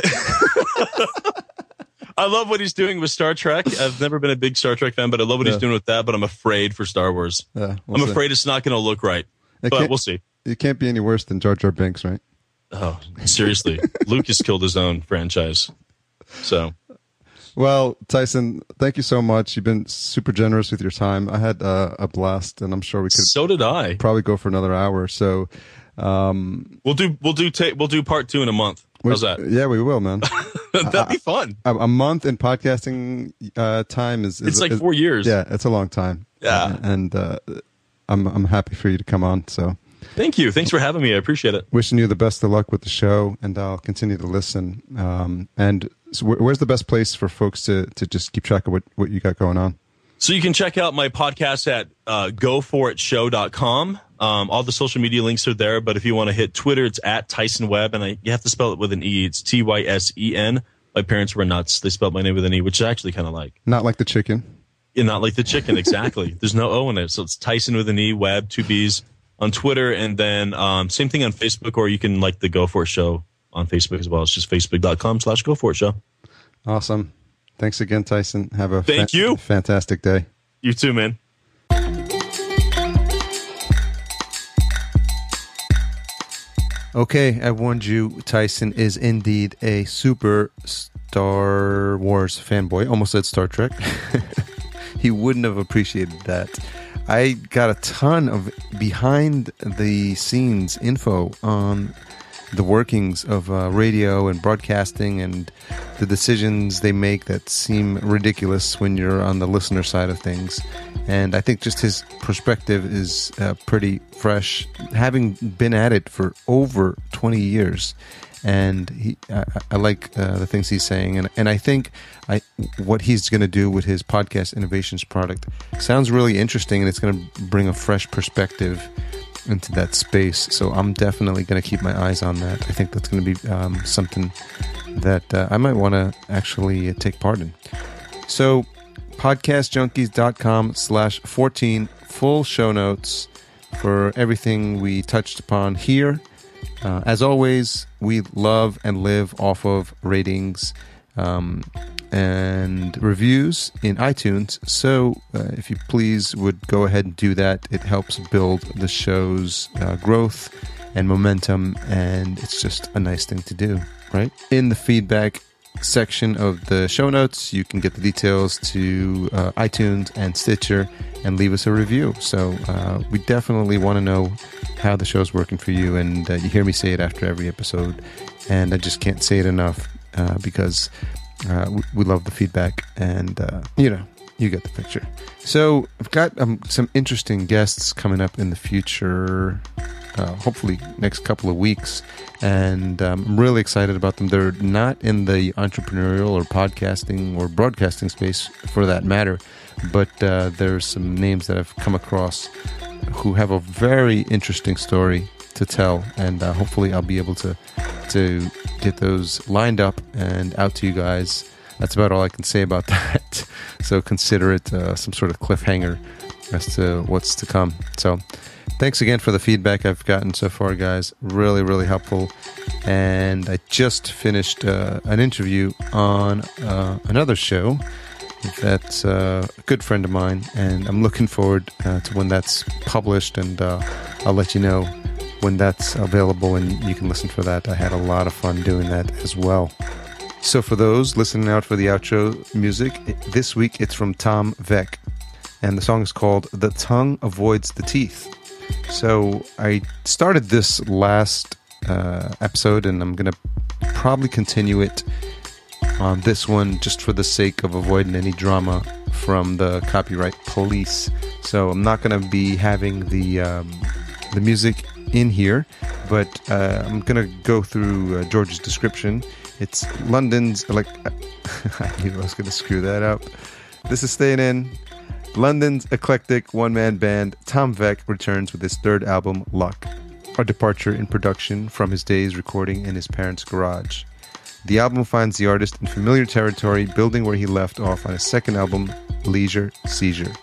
I love what he's doing with Star Trek. I've never been a big Star Trek fan, but I love what Yeah. he's doing with that. But I'm afraid for Star Wars. Yeah, we'll I'm see. afraid it's not going to look right. It but we'll see. It can't be any worse than Jar Jar Binks, right? Oh, seriously. Lucas killed his own franchise. So, Well, Tysen, thank you so much. You've been super generous with your time. I had uh, a blast, and I'm sure we could so did I. probably go for another hour. So, um, We'll do we'll do ta- we'll do part 2 in a month. How's that? Yeah, we will, man. That'd be fun. a, a month in podcasting uh, time is, is It's like is- 4 years. Yeah, it's a long time. Yeah. and uh, I'm I'm happy for you to come on. So, Thank you. Thanks for having me. I appreciate it. wishing you the best of luck with the show, and I'll continue to listen. Um, and so where, where's the best place for folks to to just keep track of what what you got going on? So you can check out my podcast at uh, goforitshow.com. Um, all the social media links are there, but if you want to hit Twitter, it's at Tysen Webb, and I, you have to spell it with an E. It's T Y S E N. My parents were nuts. They spelled my name with an E, which I actually kind of like. Not like the chicken. Yeah, not like the chicken, exactly. There's no O in it. So it's Tysen with an E, Webb, two B's on Twitter, and then um, same thing on Facebook, or you can like the Go For It Show on Facebook as well. It's just facebook.com slash Go For It Show. Awesome. Thanks again, Tysen. Have a Thank you. fantastic day. You too, man. Okay, I warned you. Tysen is indeed a super Star Wars fanboy. Almost said Star Trek. he wouldn't have appreciated that. I got a ton of behind the scenes info on the workings of uh, radio and broadcasting and the decisions they make that seem ridiculous when you're on the listener side of things. And I think just his perspective is uh, pretty fresh, having been at it for over 20 years. And he, I, I like uh, the things he's saying, and and I think I what he's going to do with his podcast innovations product sounds really interesting, and it's going to bring a fresh perspective into that space. So I'm definitely going to keep my eyes on that. I think that's going to be um, something that uh, I might want to actually take part in. So podcastjunkies.com slash 14 full show notes for everything we touched upon here. Uh, as always, we love and live off of ratings um, and reviews in iTunes. So, uh, if you please would go ahead and do that, it helps build the show's uh, growth and momentum, and it's just a nice thing to do, right? In the feedback section of the show notes, you can get the details to uh, iTunes and Stitcher and leave us a review. So, uh, we definitely want to know how the show's working for you, and uh, you hear me say it after every episode, and I just can't say it enough uh, because uh, we, we love the feedback, and uh, you know, you get the picture. So I've got um, some interesting guests coming up in the future. Uh, hopefully next couple of weeks, and um, I'm really excited about them. They're not in the entrepreneurial or podcasting or broadcasting space, for that matter, but uh, there's some names that I've come across who have a very interesting story to tell, and uh, hopefully I'll be able to to get those lined up and out to you guys. That's about all I can say about that. so consider it uh, some sort of cliffhanger as to what's to come. So thanks again for the feedback I've gotten so far, guys. Really, really helpful. And I just finished uh, an interview on uh, another show that's uh, a good friend of mine, and I'm looking forward uh, to when that's published, and uh, I'll let you know when that's available, and you can listen for that. I had a lot of fun doing that as well. So, for those listening out for the outro music, this week it's from Tom Vek, and the song is called The Tongue Avoids the Teeth. So, I started this last uh, episode, and I'm going to probably continue it on this one just for the sake of avoiding any drama from the copyright police. So, I'm not going to be having the, um, the music in here, but uh, I'm to go through uh, George's description it's London's like I knew I was to screw that up. This is staying in. London's eclectic one-man band Tom Vek returns with his third album, Luck, a departure in production from his days recording in his parents' garage. The album finds the artist in familiar territory, building where he left off on his second album, Leisure Seizure,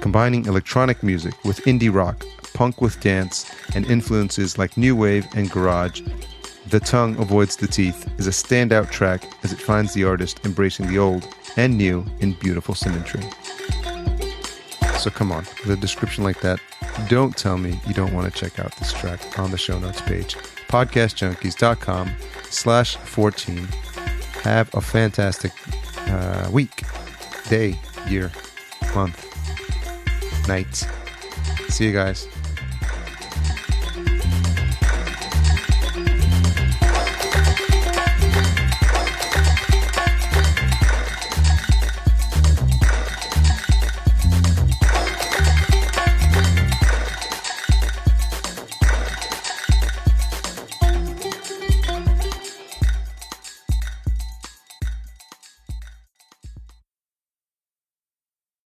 combining electronic music with indie rock, punk with dance, and influences like new wave and garage the Tongue Avoids the Teeth is a standout track as it finds the artist embracing the old and new in beautiful symmetry. So come on, with a description like that, don't tell me you don't want to check out this track on the show notes page. Podcastjunkies.com slash 14. Have a fantastic uh, week, day, year, month, night. See you guys.